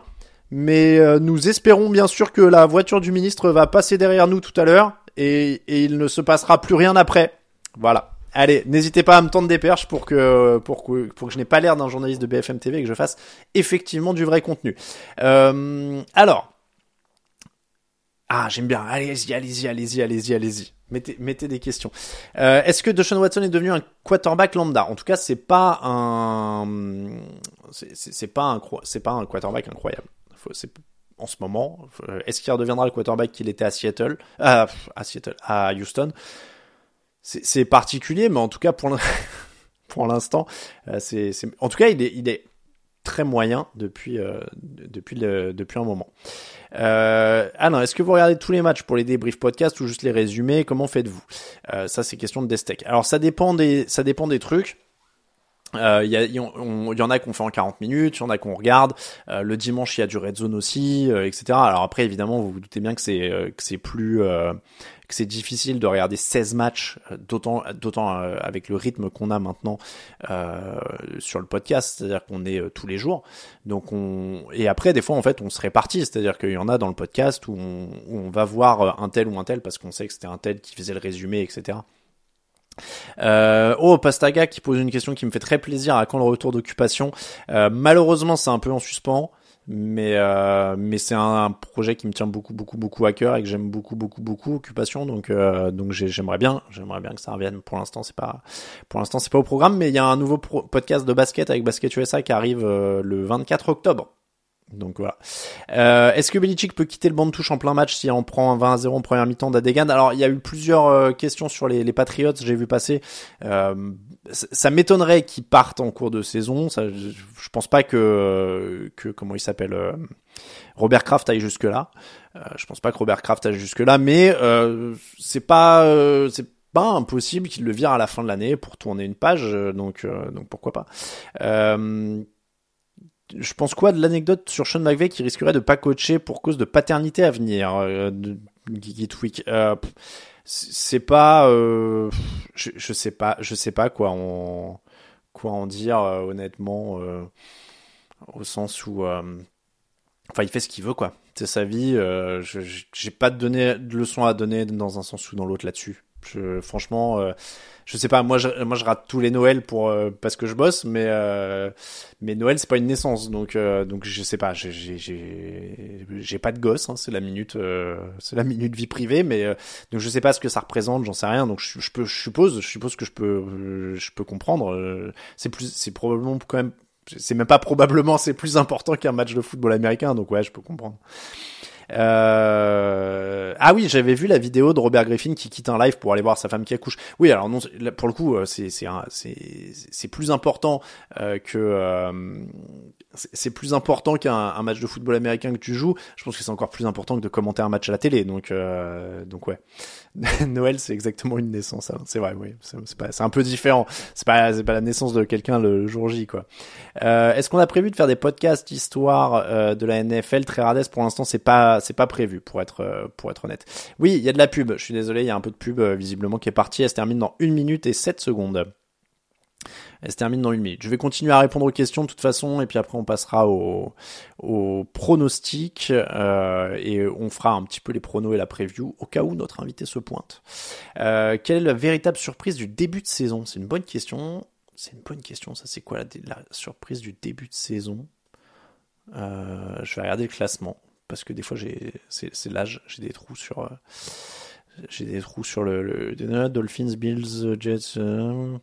mais euh, nous espérons bien sûr que la voiture du ministre va passer derrière nous tout à l'heure et, il ne se passera plus rien après. Voilà. Allez, n'hésitez pas à me tendre des perches pour que pour que pour que je n'ai pas l'air d'un journaliste de BFM TV et que je fasse effectivement du vrai contenu. Euh, alors, ah, j'aime bien. Allez-y, allez-y, allez-y, allez-y, allez-y. Mettez, des questions. Euh, est-ce que Deshaun Watson est devenu un quarterback lambda? En tout cas, c'est pas un, c'est pas un, c'est pas un quarterback incroyable. en ce moment, est-ce qu'il redeviendra le quarterback qu'il était à Seattle, euh, à Seattle, à Houston? C'est particulier, mais en tout cas pour l'instant, euh, en tout cas, il est, très moyen depuis euh, depuis un moment. Euh, ah non, est-ce que vous regardez tous les matchs pour les débriefs podcast ou juste les résumés? Comment faites-vous? Euh, Ça, c'est question de Destec. Alors, ça dépend des, ça dépend des trucs. Il euh, y, y, en a qu'on fait en 40 minutes, il y en a qu'on regarde. Euh, le dimanche, il y a du red zone aussi, euh, etc. Alors après, évidemment, vous vous doutez bien que c'est que c'est plus c'est difficile de regarder 16 matchs, d'autant d'autant avec le rythme qu'on a maintenant sur le podcast, c'est-à-dire qu'on est tous les jours. Donc on et après, des fois, en fait, on se répartit, c'est-à-dire qu'il y en a dans le podcast où on, va voir un tel ou un tel parce qu'on sait que c'était un tel qui faisait le résumé, etc. Euh, oh, Pastaga qui pose une question qui me fait très plaisir. À quand le retour d'occupation euh, Malheureusement, c'est un peu en suspens, mais euh, mais c'est un, projet qui me tient beaucoup beaucoup beaucoup à cœur et que j'aime beaucoup beaucoup beaucoup. Occupation, donc euh, donc j'aimerais bien, j'aimerais bien que ça revienne. Pour l'instant, c'est pas pour l'instant c'est pas au programme, mais il y a un nouveau podcast de basket avec Basket USA qui arrive euh, le 24 octobre. Donc voilà. Euh, Est-ce que Belichick peut quitter le banc de touche en plein match si on prend un 20 à 0 en première mi-temps d'Adegan? Alors il y a eu plusieurs euh, questions sur les, les Patriots, j'ai vu passer. Euh, ça m'étonnerait qu'ils partent en cours de saison. Ça, je, je pense pas que que comment il s'appelle euh, Robert Kraft aille jusque là. Euh, je pense pas que Robert Kraft aille jusque là, mais c'est pas c'est pas impossible qu'il le vire à la fin de l'année pour tourner une page. donc donc pourquoi pas. Euh, je pense quoi de l'anecdote sur Sean McVay qui risquerait de pas coacher pour cause de paternité à venir euh, de euh, C'est pas, euh, je, sais pas, je sais pas quoi en quoi en dire euh, honnêtement, au sens où, enfin, il fait ce qu'il veut quoi. C'est sa vie. je j'ai pas de de leçons à donner dans un sens ou dans l'autre là-dessus. franchement je sais pas, moi je, moi je rate tous les Noëls pour euh, parce que je bosse, mais euh, mais Noël c'est pas une naissance, donc euh, donc je sais pas, j'ai j'ai pas de gosse, hein, c'est la minute c'est la minute vie privée, mais donc je sais pas ce que ça représente, j'en sais rien, donc je, je, peux je suppose je suppose que je peux je peux comprendre, c'est plus c'est probablement quand même c'est même pas probablement c'est plus important qu'un match de football américain, donc ouais je peux comprendre. Euh... Ah oui, j'avais vu la vidéo de Robert Griffin qui quitte un live pour aller voir sa femme qui accouche. Oui, alors non, pour le coup, euh, c'est plus important euh, que euh, c'est plus important qu'un match de football américain que tu joues. Je pense que c'est encore plus important que de commenter un match à la télé. Donc euh, donc ouais. Noël, c'est exactement une naissance. Hein. C'est vrai, oui. C'est un peu différent. C'est pas, c'est pas la naissance de quelqu'un le jour J, quoi. Est-ce qu'on a prévu de faire des podcasts histoire de la NFL très radesse Pour l'instant, c'est pas, c'est pas prévu, pour être, euh, pour être honnête. Oui, il y a de la pub. Je suis désolé, il y a un peu de pub visiblement qui est partie. Elle se termine dans une minute et 7 secondes. Elle se termine dans une minute. Je vais continuer à répondre aux questions de toute façon, et puis après on passera au, au pronostic euh, et on fera un petit peu les pronos et la preview au cas où notre invité se pointe. Euh, quelle est la véritable surprise du début de saison? C'est une bonne question. c'est une bonne question. Ça, c'est quoi la, surprise du début de saison? Euh, Je vais regarder le classement parce que des fois, j'ai, c'est, l'âge. J'ai des trous sur. Euh, j'ai des trous sur le, Dolphins, Bills, Jets. Euh,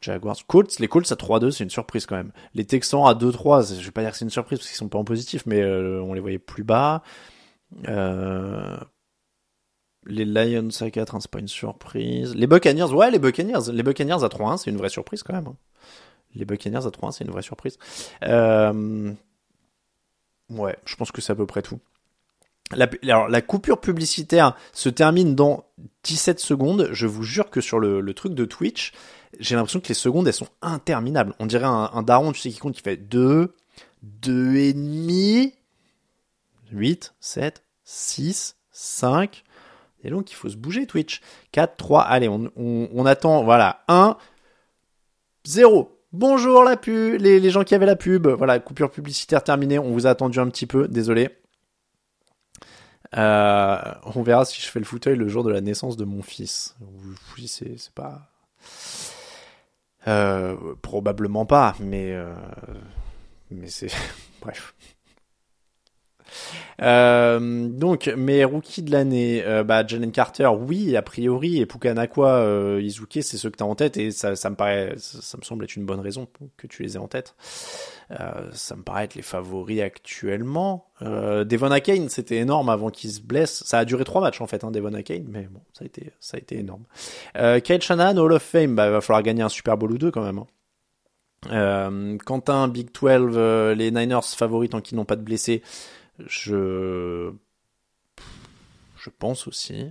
Jaguars, Colts, les Colts à 3-2, c'est une surprise quand même. Les Texans à 2-3, je vais pas dire que c'est une surprise parce qu'ils sont pas en positif, mais on les voyait plus bas. Euh, les Lions à 4, hein, c'est pas une surprise. Les Buccaneers, ouais, les Buccaneers. Les Buccaneers à 3-1, c'est une vraie surprise quand même. Hein. Les Buccaneers à 3-1, c'est une vraie surprise. Euh... Ouais, je pense que c'est à peu près tout. La, alors, la coupure publicitaire se termine dans 17 secondes. Je vous jure que sur le, le truc de Twitch, j'ai l'impression que les secondes, elles sont interminables. On dirait un, un daron, tu sais, qui compte, qui fait 2, 2 et demi, 8, 7, 6, 5, et donc il faut se bouger Twitch. 4, 3, allez, on, on, on attend, voilà, 1, 0. Bonjour la pub, les, gens qui avaient la pub, voilà, coupure publicitaire terminée, on vous a attendu un petit peu, désolé. Euh, on verra si je fais le fauteuil le jour de la naissance de mon fils. C'est pas... Euh, probablement pas, mais... Euh, mais c'est... Bref. Euh, donc, mes rookies de l'année, euh, bah, Jalen Carter, oui, a priori, et Pukanakwa, euh, Izuke, c'est ceux que tu as en tête, et ça, me paraît, ça, me semble être une bonne raison que tu les aies en tête. Ça me paraît être les favoris actuellement. Devon Akane, c'était énorme avant qu'il se blesse. Ça a duré trois matchs en fait, hein, Devon Akane, mais bon, ça a été, ça a été énorme. Euh, Kyle Shanahan, Hall of Fame, bah, va falloir gagner un Super Bowl ou deux quand même. Hein. Quentin, Big 12, euh, les Niners favoris tant qu'ils n'ont pas de blessés. Je. Pense aussi.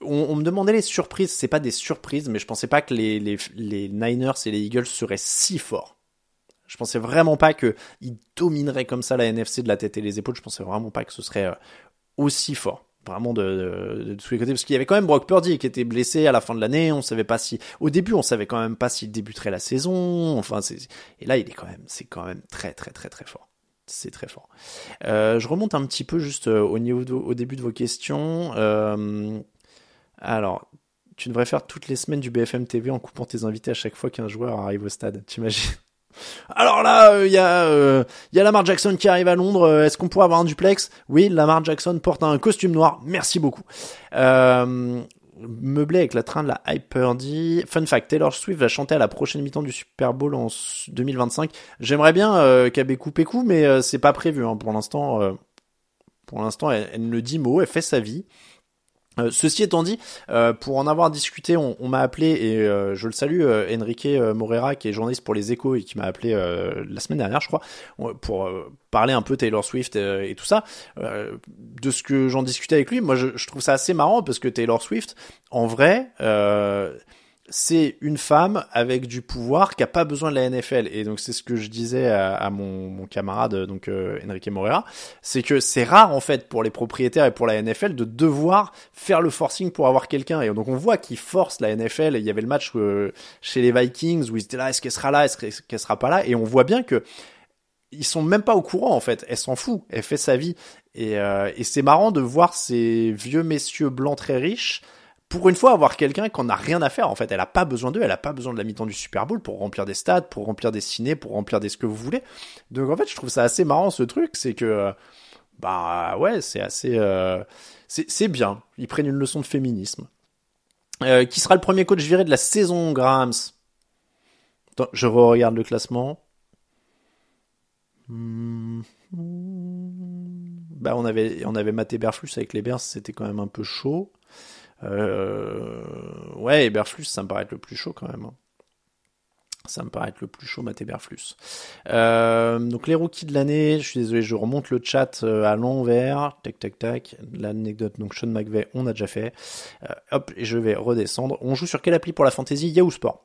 On, me demandait les surprises, c'est pas des surprises, mais je pensais pas que les, Niners et les Eagles seraient si forts. Je pensais vraiment pas qu'ils domineraient comme ça la NFC de la tête et les épaules. Je pensais vraiment pas que ce serait euh, aussi fort. Vraiment de, de, tous les côtés. Parce qu'il y avait quand même Brock Purdy qui était blessé à la fin de l'année. On savait pas si, au début, on savait quand même pas s'il débuterait la saison. Enfin, et là, il est quand même, c'est quand même très, très, très, très fort c'est très fort. Euh, je remonte un petit peu juste euh, au niveau au début de vos questions. Euh, alors, tu devrais faire toutes les semaines du BFM TV en coupant tes invités à chaque fois qu'un joueur arrive au stade. T'imagines? Alors là, il y a y a Lamar Jackson qui arrive à Londres. Est-ce qu'on pourrait avoir un duplex? Oui, Lamar Jackson porte un costume noir. Merci beaucoup. Meublé avec la train de la Hyper D. Fun fact, Taylor Swift va chanter à la prochaine mi-temps du Super Bowl en 2025. J'aimerais bien euh, qu'elle coupe coup, mais euh, c'est pas prévu hein, pour l'instant. Euh, pour l'instant, elle, elle, ne dit mot, elle fait sa vie. Euh, ceci étant dit, euh, pour en avoir discuté, on, m'a appelé et euh, je le salue, Enrique Morera, qui est journaliste pour les Échos et qui m'a appelé la semaine dernière, je crois, pour parler un peu Taylor Swift et, tout ça. de ce que j'en discutais avec lui, moi je, je, trouve ça assez marrant parce que Taylor Swift, en vrai, c'est une femme avec du pouvoir qui a pas besoin de la NFL et donc c'est ce que je disais à, mon, camarade donc euh, Enrique Morera. C'est que c'est rare en fait pour les propriétaires et pour la NFL de devoir faire le forcing pour avoir quelqu'un. Et donc on voit qu'ils forcent la NFL il y avait le match euh, chez les Vikings où ils étaient là est-ce qu'elle sera là est-ce qu'elle sera pas là? Et on voit bien que ils sont même pas au courant en fait. Elle s'en fout. Elle fait sa vie. Et, euh, et c'est marrant de voir ces vieux messieurs blancs très riches pour une fois avoir quelqu'un qu'on n'a rien à faire en fait. Elle a pas besoin d'eux elle a pas besoin de la mi-temps du Super Bowl pour remplir des stades pour remplir des ciné pour remplir des ce que vous voulez. Donc en fait je trouve ça assez marrant ce truc c'est que bah ouais c'est assez euh, c'est bien. Ils prennent une leçon de féminisme. Euh, qui sera le premier coach viré de la saison Grams je regarde le classement. Hmm. bah on avait on avait Maté Berflus avec les Bears c'était quand même un peu chaud. euh, ouais, Eberflus, ça me paraît être le plus chaud quand même. Hein. Ça me paraît être le plus chaud, Matt Eberflus. Euh, donc les rookies de l'année, je suis désolé, je remonte le chat euh, à l'envers. Tac, tac, tac. L'anecdote, donc Sean McVay, on a déjà fait. Euh, hop, et je vais redescendre. On joue sur quelle appli pour la fantasy? Yahoo Sport.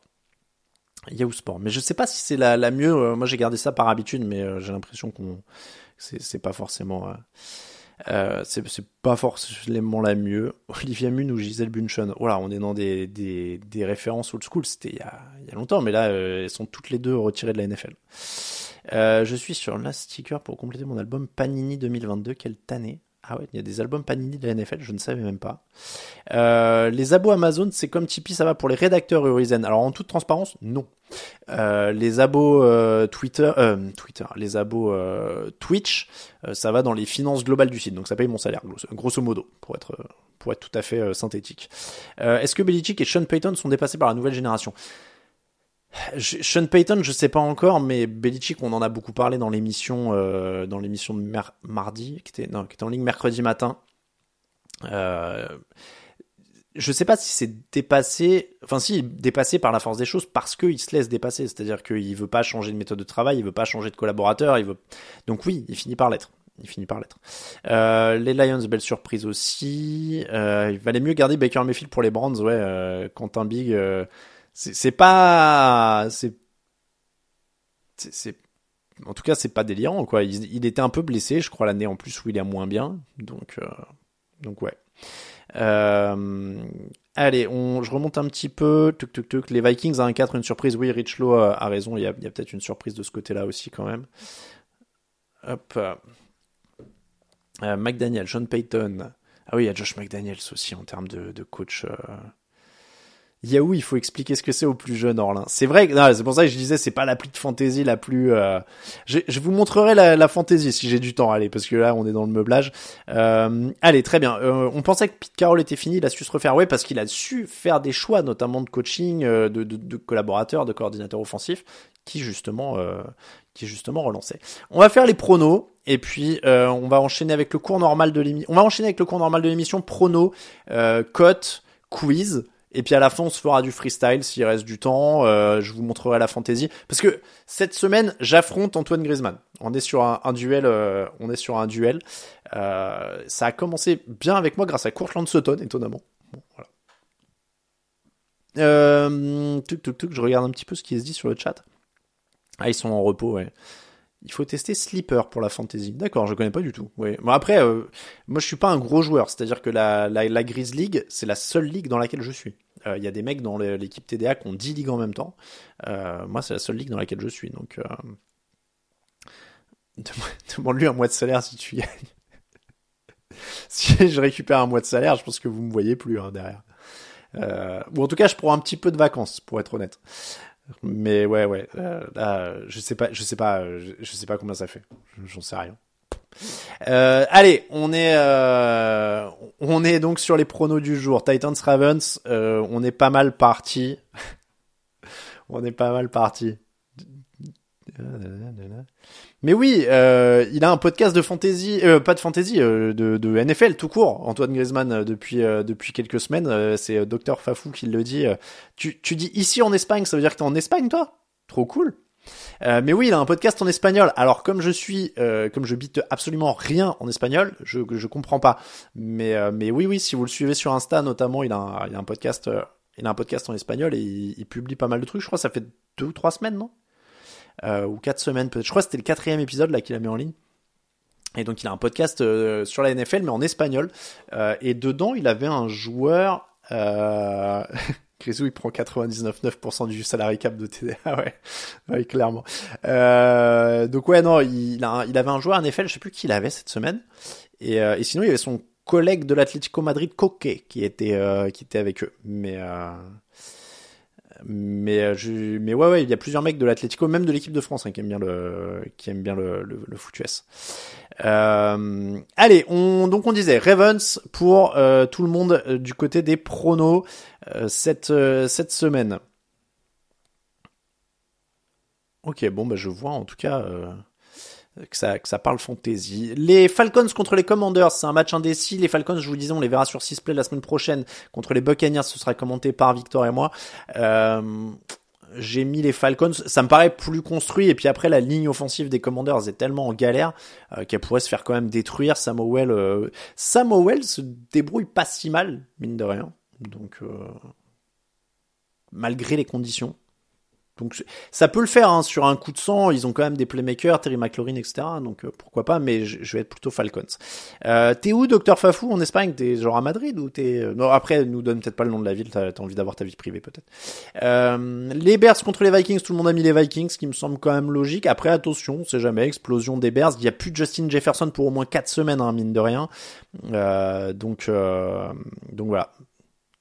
Yahoo Sport. Mais je sais pas si c'est la, la mieux. Moi, j'ai gardé ça par habitude, mais j'ai l'impression qu'on c'est pas forcément. Euh, c'est pas forcément la mieux. Olivia Munn ou Gisèle Bunchen. Voilà, on est dans des, des, références old school. C'était il, y a, il y a longtemps, mais là, euh, elles sont toutes les deux retirées de la NFL. Euh, je suis sur Last Sticker pour compléter mon album Panini 2022. Quelle année? Ah ouais, il y a des albums Panini de la NFL, je ne savais même pas. Euh, les abos Amazon, c'est comme Tipeee, ça va pour les rédacteurs Urizen. Alors en toute transparence, non. Euh, les abos euh, Twitter, euh, Twitter, les abos euh, Twitch, euh, ça va dans les finances globales du site, donc ça paye mon salaire, grosso, grosso modo, pour être pour être tout à fait synthétique. Est-ce que Belichick et Sean Payton sont dépassés par la nouvelle génération? Sean Payton, je sais pas encore, mais Belichick, on en a beaucoup parlé dans l'émission, euh, dans l'émission de mardi, qui était, en ligne mercredi matin. Euh, je sais pas si c'est dépassé, enfin si dépassé par la force des choses parce qu'il se laisse dépasser, c'est-à-dire qu'il veut pas changer de méthode de travail, il veut pas changer de collaborateur, il veut, donc oui, il finit par l'être. Il finit par l'être. Euh, les Lions, belle surprise aussi. Euh, il valait mieux garder Baker Mayfield pour les Browns, ouais. Quentin Big, c'est pas c'est c'est en tout cas c'est pas délirant quoi. Il, était un peu blessé je crois l'année en plus où il est moins bien. Donc euh, donc ouais. Euh, allez on je remonte un petit peu. Tuk les Vikings à 1-4 une surprise. Oui Richlow a, raison. Il y a, peut-être une surprise de ce côté là aussi quand même. Hop. Euh, McDaniel John Payton. Ah oui il y a Josh McDaniels aussi en termes de, de coach Yahoo, il faut expliquer ce que c'est aux plus jeunes, Orlin. C'est vrai, c'est pour ça que je disais, c'est pas l'appli de fantasy la plus. Euh... Je, je, vous montrerai la, la fantasy si j'ai du temps, allez, parce que là, on est dans le meublage. Euh... Allez, très bien. Euh, on pensait que Pete Carroll était fini, il a su se refaire, ouais, parce qu'il a su faire des choix, notamment de coaching, euh, de, de, de collaborateurs, de coordinateurs offensifs, qui justement, euh, qui justement relançait. On va faire les pronos. Et puis euh, on va enchaîner avec le cours normal de l'émission. On va enchaîner avec le cours normal de l'émission prono, euh, cote, quiz. Et puis à la fin, on se fera du freestyle s'il reste du temps. Euh, je vous montrerai la fantaisie. Parce que cette semaine, j'affronte Antoine Griezmann. On est sur un, duel. Euh, on est sur un duel. Euh, ça a commencé bien avec moi grâce à Courtland Sutton, étonnamment. Je regarde un petit peu ce qui se dit sur le chat. Ah, ils sont en repos, ouais. Il faut tester Sleeper pour la fantasy. D'accord, je connais pas du tout. Bon après, moi je suis pas un gros joueur, c'est-à-dire que la, la, League, c'est la seule ligue dans laquelle je suis. Il euh, y a des mecs dans l'équipe TDA qui ont 10 ligues en même temps. Euh, moi, c'est la seule ligue dans laquelle je suis. Donc, euh... demande-lui un mois de salaire si tu gagnes. si je récupère un mois de salaire, je pense que vous me voyez plus hein, derrière. Euh, ou en tout cas, je prends un petit peu de vacances, pour être honnête. Mais ouais, ouais. Là, je sais pas, je sais pas, je, sais pas combien ça fait. J'en sais rien. Allez, on est on est donc sur les pronos du jour. Titans Ravens, euh, on est pas mal parti. on est pas mal parti. Mais oui, euh, il a un podcast de fantasy, euh, pas de fantasy, euh, de, de, NFL tout court. Antoine Griezmann depuis depuis quelques semaines, c'est Docteur Fafou qui le dit. tu tu dis ici en Espagne, ça veut dire que t'es en Espagne toi? Trop cool. Euh, mais oui, il a un podcast en espagnol. Alors comme je suis, euh, comme je bite absolument rien en espagnol, je je comprends pas. Mais euh, mais oui oui, si vous le suivez sur Insta notamment, il a un, il a un podcast, il a un podcast en espagnol et il, il, publie pas mal de trucs. Je crois que ça fait deux ou trois semaines, non? Ou quatre semaines peut-être. Je crois que c'était le quatrième épisode là qu'il a mis en ligne. Et donc il a un podcast sur la NFL mais en espagnol. et dedans, il avait un joueur. Grisou, il prend 99,9% du salarié cap de TDA, ouais, ouais clairement. Euh, donc ouais, non, il, avait un joueur NFL, je sais plus qui il avait cette semaine, et, euh, et sinon il y avait son collègue de l'Atlético Madrid, Coque, qui était euh, qui était avec eux, mais mais je, mais ouais ouais il y a plusieurs mecs de l'Atlético même de l'équipe de France hein, qui aiment bien le qui aiment bien le le, allez on donc on disait Ravens pour tout le monde du côté des pronos cette cette semaine. Ok bon bah je vois en tout cas que ça, que ça parle fantasy. Les Falcons contre les Commanders, c'est un match indécis. Les Falcons, je vous disais, on les verra sur 6 play la semaine prochaine. Contre les Buccaneers, ce sera commenté par Victor et moi. Euh, j'ai mis les Falcons, ça me paraît plus construit. Et puis après, la ligne offensive des Commanders est tellement en galère euh, qu'elle pourrait se faire quand même détruire. Samuel, euh, Samuel se débrouille pas si mal, mine de rien. Donc, euh, malgré les conditions. donc ça peut le faire hein, sur un coup de sang. Ils ont quand même des playmakers, Terry McLaurin, etc. Donc euh, pourquoi pas. Mais je, vais être plutôt Falcons. Euh, t'es où, Docteur Fafou, en Espagne? T'es genre à Madrid ou t'es Non, après, nous donne peut-être pas le nom de la ville. T'as as envie d'avoir ta vie privée peut-être. Les Bears contre les Vikings. Tout le monde a mis les Vikings, ce qui me semble quand même logique. Après, attention, on sait jamais. Explosion des Bears. Il y a plus de Justin Jefferson pour au moins 4 semaines, hein, mine de rien. donc donc voilà.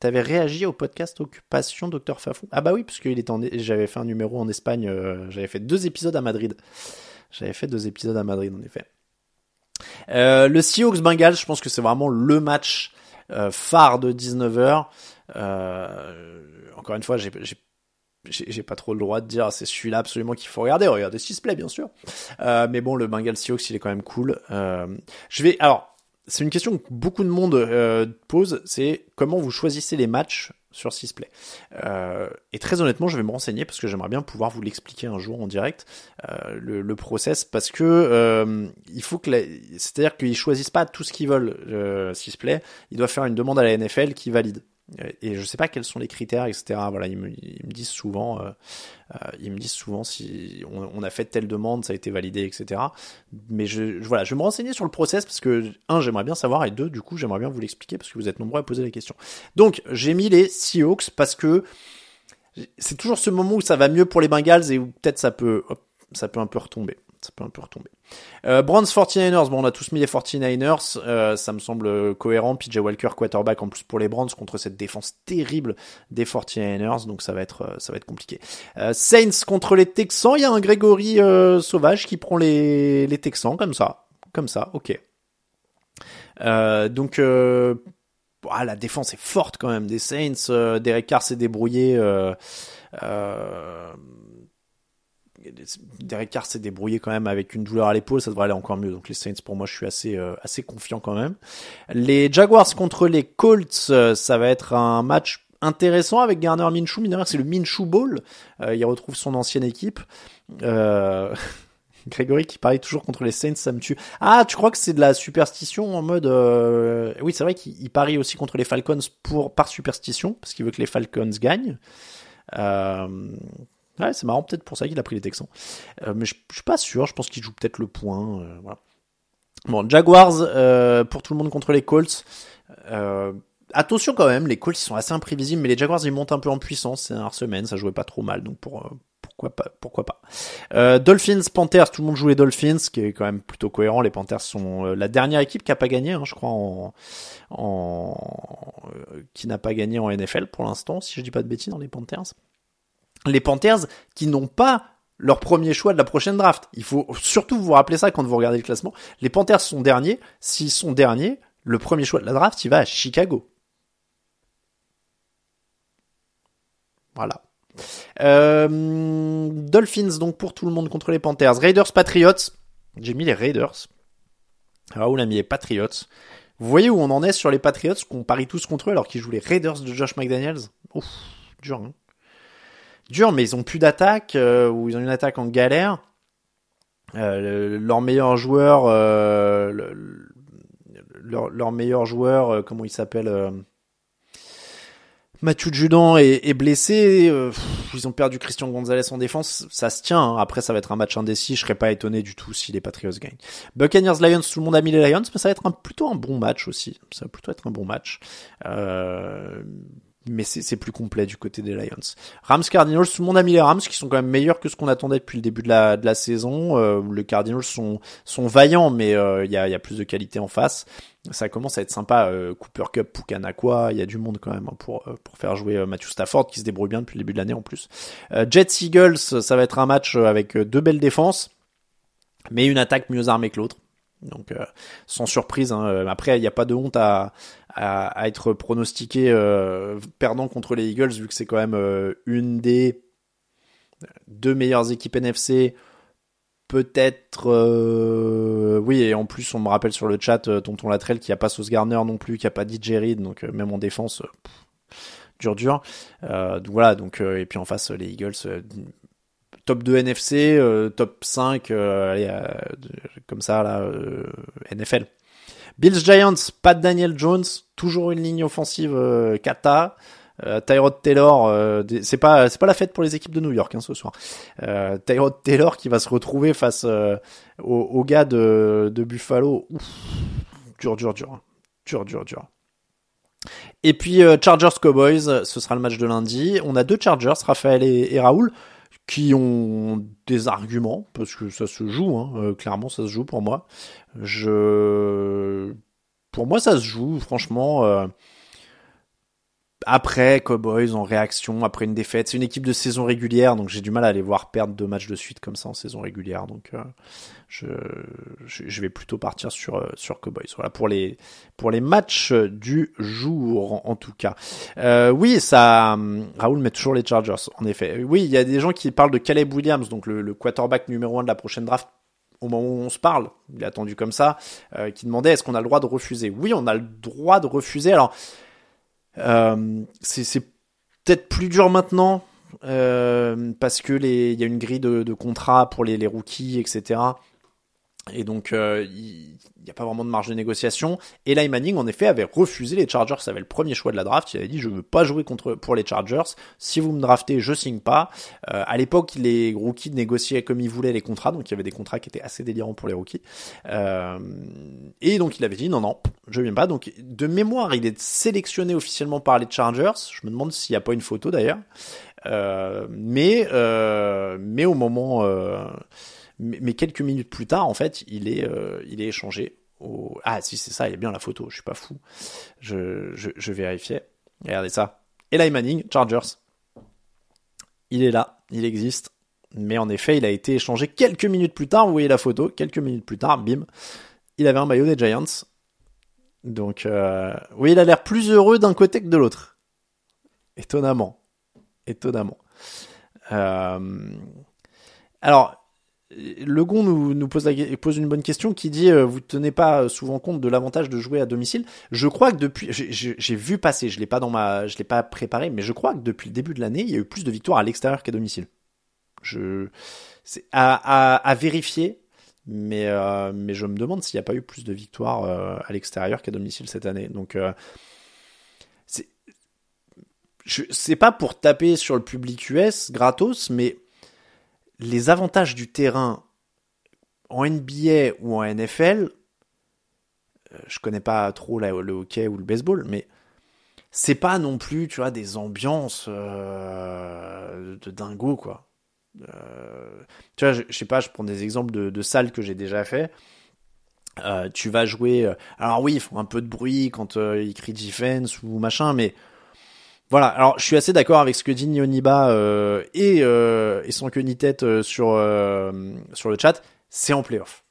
T'avais réagi au podcast Occupation Docteur Fafou? Ah bah oui, parce était j'avais fait un numéro en Espagne, euh, j'avais fait deux épisodes à Madrid. J'avais fait deux épisodes à Madrid, en effet. Euh, le Seahawks Bengals, je pense que c'est vraiment le match euh, phare de 19h. encore une fois, j'ai pas trop le droit de dire c'est celui-là absolument qu'il faut regarder. Regardez s'il se plaît, bien sûr. mais bon, le Bengals Seahawks, il est quand même cool. je vais alors c'est une question que beaucoup de monde euh, pose, c'est comment vous choisissez les matchs sur Sisplay. Euh, et très honnêtement, je vais me renseigner parce que j'aimerais bien pouvoir vous l'expliquer un jour en direct, euh, le, le, process, parce que euh, il faut que, c'est-à-dire qu'ils choisissent pas tout ce qu'ils veulent Sisplay, ils doivent faire une demande à la NFL qui valide et je sais pas quels sont les critères, etc. Voilà, ils me, disent souvent, euh, euh, ils me disent souvent si on, a fait telle demande, ça a été validé, etc. Mais je, voilà, je vais me renseigner sur le process parce que un, j'aimerais bien savoir et deux, du coup, j'aimerais bien vous l'expliquer parce que vous êtes nombreux à poser la question. Donc, j'ai mis les Seahawks parce que c'est toujours ce moment où ça va mieux pour les Bengals et où peut-être ça peut, ça peut un peu retomber ça peut un peu retomber. Euh, Browns 49ers, bon on a tous mis les 49ers, euh, ça me semble cohérent. PJ Walker quarterback en plus pour les Browns contre cette défense terrible des 49ers, donc ça va être euh, compliqué. Euh, Saints contre les Texans, il y a un Grégory sauvage qui prend les Texans comme ça, comme ça, ok. donc ah, la défense est forte quand même des Saints. Derek Carr s'est débrouillé. Derek Carr s'est débrouillé quand même avec une douleur à l'épaule, ça devrait aller encore mieux. Donc les Saints, pour moi, je suis assez euh, assez confiant quand même. Les Jaguars contre les Colts, euh, ça va être un match intéressant avec Garner Minshew. c'est le Minshew Bowl. Euh, il retrouve son ancienne équipe. Grégory qui parie toujours contre les Saints, ça me tue. Ah, tu crois que c'est de la superstition en mode Oui, c'est vrai qu'il parie aussi contre les Falcons pour par superstition parce qu'il veut que les Falcons gagnent. Euh, Ouais, c'est marrant, peut-être pour ça qu'il a pris les Texans. Euh, mais je, suis pas sûr, je pense qu'il joue peut-être le point. Euh. Bon, Jaguars euh, pour tout le monde contre les Colts. Attention quand même, les Colts sont assez imprévisibles, mais les Jaguars ils montent un peu en puissance ces dernières semaines, ça jouait pas trop mal, donc pour, pourquoi pas, pourquoi pas. Dolphins, Panthers, tout le monde joue les Dolphins, ce qui est quand même plutôt cohérent. Les Panthers sont la dernière équipe qui a pas gagné, hein, je crois, en, en qui n'a pas gagné en NFL pour l'instant, si je dis pas de bêtises dans les Panthers les Panthers qui n'ont pas leur premier choix de la prochaine draft. Il faut surtout vous rappeler ça quand vous regardez le classement. Les Panthers sont derniers. S'ils sont derniers, le premier choix de la draft, il va à Chicago. Voilà. Euh, Dolphins donc pour tout le monde contre les Panthers. Raiders Patriots. J'ai mis les Raiders. Ah où l'a mis les Patriots. Vous voyez où on en est sur les Patriots qu'on parie tous contre eux alors qu'ils jouent les Raiders de Josh McDaniels? Ouf, dur. Hein dur, mais ils ont plus d'attaque euh, ou ils ont une attaque en galère. Euh, leur meilleur joueur, euh, leur, leur, meilleur joueur, comment il s'appelle Mathieu Judan est, blessé. ils ont perdu Christian Gonzalez en défense. Ça se tient. Hein. Après, ça va être un match indécis. Je serais pas étonné du tout si les Patriots gagnent. Buccaneers Lions, tout le monde a mis les Lions, mais ça va être un, plutôt un bon match aussi. Ça va plutôt être un bon match. Mais c'est plus complet du côté des Lions. Rams Cardinals, tout le monde a les Rams qui sont quand même meilleurs que ce qu'on attendait depuis le début de la, de la saison. Euh, les Cardinals sont, sont vaillants, mais il euh, y, a, y, a, plus de qualité en face. Ça commence à être sympa. Euh, Cooper Cup, Pukanakwa, il y a du monde quand même hein, pour, euh, pour faire jouer Matthew Stafford qui se débrouille bien depuis le début de l'année en plus. Jets Eagles, ça va être un match avec deux belles défenses, mais une attaque mieux armée que l'autre. Donc sans surprise. Hein, après, il n'y a pas de honte à, être pronostiqué euh, perdant contre les Eagles, vu que c'est quand même euh, une des deux meilleures équipes NFC. Peut-être, euh, oui, et en plus, on me rappelle sur le chat, euh, Tonton Latrell, qui a pas Sauce Garner non plus, qui a pas DJ donc même en défense, dur, dur. donc voilà, donc, et puis en face, les Eagles, top 2 NFC, top 5, allez, comme ça, là, NFL. Bills Giants, pas de Daniel Jones, toujours une ligne offensive euh, kata. Euh, Tyrod Taylor, euh, c'est pas c'est pas la fête pour les équipes de New York hein, ce soir. Euh, Tyrod Taylor qui va se retrouver face euh, aux, gars de, Buffalo. Ouf, dur, dur, dur, dur, dur, dur. Et puis euh, Chargers Cowboys, ce sera le match de lundi. On a deux Chargers, Raphaël et Raoul, qui ont des arguments parce que ça se joue. Hein, clairement, ça se joue pour moi. Je, pour moi, ça se joue. Franchement après Cowboys en réaction après une défaite. C'est une équipe de saison régulière, donc j'ai du mal à les voir perdre deux matchs de suite comme ça en saison régulière. Donc euh, je, je, vais plutôt partir sur euh, sur Cowboys. Voilà pour les pour les matchs du jour en, tout cas. Euh, oui, ça. Raoul met toujours les Chargers. En effet, oui, il y a des gens qui parlent de Caleb Williams, donc le, le quarterback numéro un de la prochaine draft au moment où on se parle, il est attendu comme ça, euh, qui demandait est-ce qu'on a le droit de refuser? Oui, on a le droit de refuser. Alors, c'est peut-être plus dur maintenant euh, parce que les il y a une grille de, de contrats pour les, les rookies, etc. Et donc, euh, il n'y a pas vraiment de marge de négociation. Eli Manning, en effet, avait refusé les Chargers. Ça avait le premier choix de la draft. Il avait dit, je veux pas jouer contre pour les Chargers. Si vous me draftez, je signe pas. Euh, à l'époque, les rookies négociaient comme ils voulaient les contrats. Donc, il y avait des contrats qui étaient assez délirants pour les rookies. Euh, et donc, il avait dit, non, non, je viens pas. Donc, de mémoire, il est sélectionné officiellement par les Chargers. Je me demande s'il n'y a pas une photo d'ailleurs. Euh, mais, euh, mais au moment mais, quelques minutes plus tard, en fait, il est, euh, il est échangé. Au... Ah, si c'est ça, il y a bien la photo, je suis pas fou. Je, vérifiais. Regardez ça. Eli Manning, Chargers. Il est là, il existe. Mais en effet, il a été échangé quelques minutes plus tard. Vous voyez la photo, quelques minutes plus tard, bim. Il avait un maillot des Giants. Donc, euh... oui, il a l'air plus heureux d'un côté que de l'autre. Étonnamment. Étonnamment. Euh... Alors, Legon nous, nous pose, une bonne question qui dit euh, vous tenez pas souvent compte de l'avantage de jouer à domicile. Je crois que depuis j'ai vu passer, je l'ai pas dans ma je l'ai pas préparé, mais je crois que depuis le début de l'année, il y a eu plus de victoires à l'extérieur qu'à domicile. Je c'est à, vérifier, mais euh, mais je me demande s'il n'y a pas eu plus de victoires euh, à l'extérieur qu'à domicile cette année. Donc euh, c'est pas pour taper sur le public US gratos, mais les avantages du terrain en NBA ou en NFL, euh, je connais pas trop le hockey ou le baseball, mais c'est pas non plus, tu vois, des ambiances euh, de dingo, quoi. Euh, tu vois, je, sais pas, je prends des exemples de, salles que j'ai déjà fait. tu vas jouer. alors oui, il faut un peu de bruit quand il crie defense ou machin, mais voilà, alors je suis assez d'accord avec ce que dit Nioniba euh, et, euh, et sans queue ni tête euh, sur, euh, sur le chat, c'est en playoff.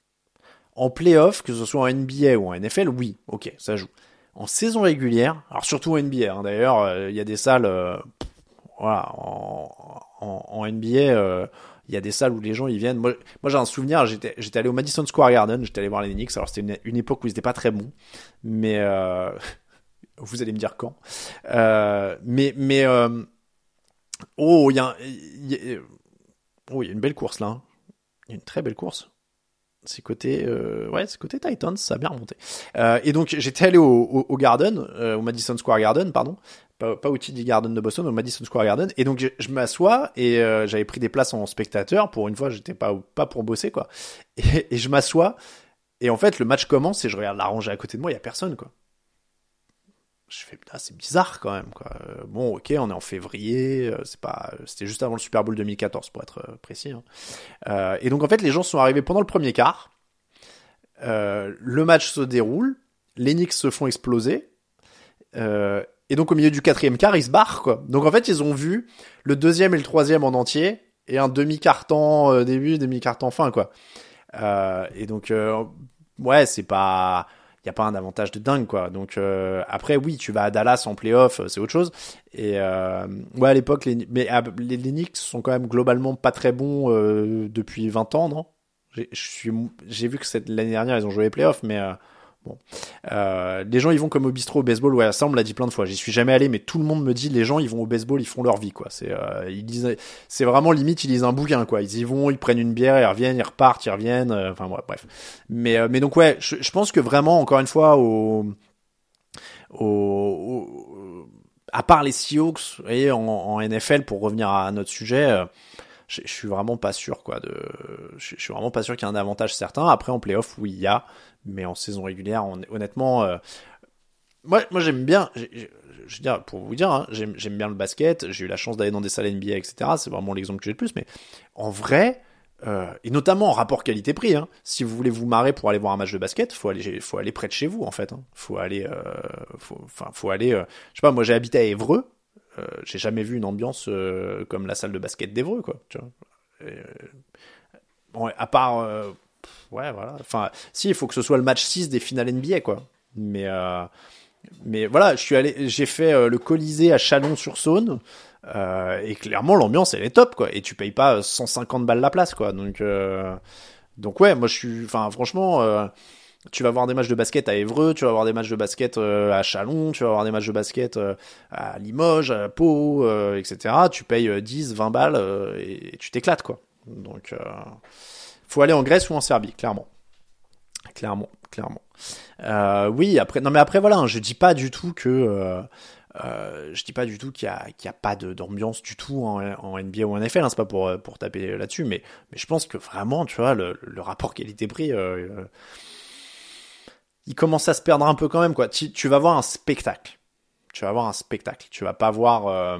En playoff, que ce soit en NBA ou en NFL, oui, ok, ça joue. En saison régulière, alors surtout en NBA, hein, d'ailleurs, il y a des salles, voilà, en, NBA, il y a des salles où les gens ils viennent. Moi, j'ai un souvenir, j'étais, j'étais allé au Madison Square Garden, j'étais allé voir les Knicks. Alors c'était une, époque où ils étaient pas très bons, mais vous allez me dire quand. Euh, mais mais euh, oh, il y a, oh, il y a une belle course là. Hein. Il y a une très belle course. C'est côté, euh, ouais, c'est côté Titans, ça a bien remonté. Euh, et donc j'étais allé au, Garden, euh, au Madison Square Garden, pardon, pas, au TD Garden de Boston, au Madison Square Garden. Et donc je, m'assois et euh, j'avais pris des places en spectateur. Pour une fois, j'étais pas pas pour bosser quoi. Et, et je m'assois et en fait le match commence et je regarde la rangée à côté de moi, il y a personne quoi je fais c'est bizarre quand même quoi. Euh, bon ok on est en février, euh, c'est pas c'était juste avant le Super Bowl 2014 pour être euh, précis. Hein. et donc en fait les gens sont arrivés pendant le premier quart. le match se déroule, les Knicks se font exploser. et donc au milieu du quatrième quart ils se barrent quoi. Donc en fait ils ont vu le deuxième et le troisième en entier et un demi carton début, demi carton fin quoi. et donc ouais c'est pas il y a pas un avantage de dingue quoi. Donc euh, après oui, tu vas à Dallas en playoff, euh, c'est autre chose. Et euh, ouais à l'époque les mais ah, les, Knicks sont quand même globalement pas très bons depuis 20 ans, non? J'ai vu que l'année dernière ils ont joué les playoffs mais Bon, euh, les gens ils vont comme au bistrot au baseball, ouais, ça on me l'a dit plein de fois. J'y suis jamais allé, mais tout le monde me dit les gens ils vont au baseball, ils font leur vie quoi. C'est euh, ils disent, c'est vraiment limite ils lisent un bouquin quoi. Ils y vont, ils prennent une bière, ils reviennent, ils repartent, ils reviennent. Euh, enfin ouais, bref. Mais euh, mais donc ouais, je, je, pense que vraiment encore une fois au, au, à part les Seahawks et en, NFL pour revenir à notre sujet je, suis vraiment pas sûr quoi de je, suis vraiment pas sûr qu'il y ait un avantage certain après en playoff oui il y a mais en saison régulière honnêtement moi moi j'aime bien je veux dire, pour vous dire, hein, j'aime bien le basket, j'ai eu la chance d'aller dans des salles NBA, etc. C'est vraiment l'exemple que j'ai le plus, mais en vrai, euh, et notamment en rapport qualité-prix. Hein. Si vous voulez vous marrer pour aller voir un match de basket, faut aller, faut aller près de chez vous en fait. Hein. Faut aller, euh, faut, faut aller. Euh, je sais pas, moi j'ai habité à Évreux. Euh, j'ai jamais vu une ambiance euh, comme la salle de basket d'Évreux, quoi. À part, ouais, voilà. Enfin, si, il faut que ce soit le match 6 des finales NBA, quoi. Mais mais voilà, je suis allé, j'ai fait le Colisée à Chalon-sur-Saône. Euh, et clairement, l'ambiance, elle est top, quoi. Et tu payes pas 150 balles la place, quoi. Donc, euh, donc ouais, moi, je suis, enfin, franchement, euh, tu vas voir des matchs de basket à Évreux, tu vas voir des matchs de basket à Chalon, tu vas voir des matchs de basket à Limoges, à Pau, etc. Tu payes 10, 20 balles et, tu t'éclates, quoi. Donc, faut aller en Grèce ou en Serbie, clairement. Clairement, clairement. oui, après, non mais après voilà, hein, je dis pas du tout que euh, je dis pas du tout qu'il y a, qu'il y a pas d'ambiance du tout en, NBA ou en NFL, hein, c'est pas pour, pour taper là-dessus, mais, mais je pense que vraiment, tu vois, le, rapport qualité-prix, euh, euh, il commence à se perdre un peu quand même, quoi. Tu, vas voir un spectacle. Tu vas voir un spectacle. Tu vas pas voir euh,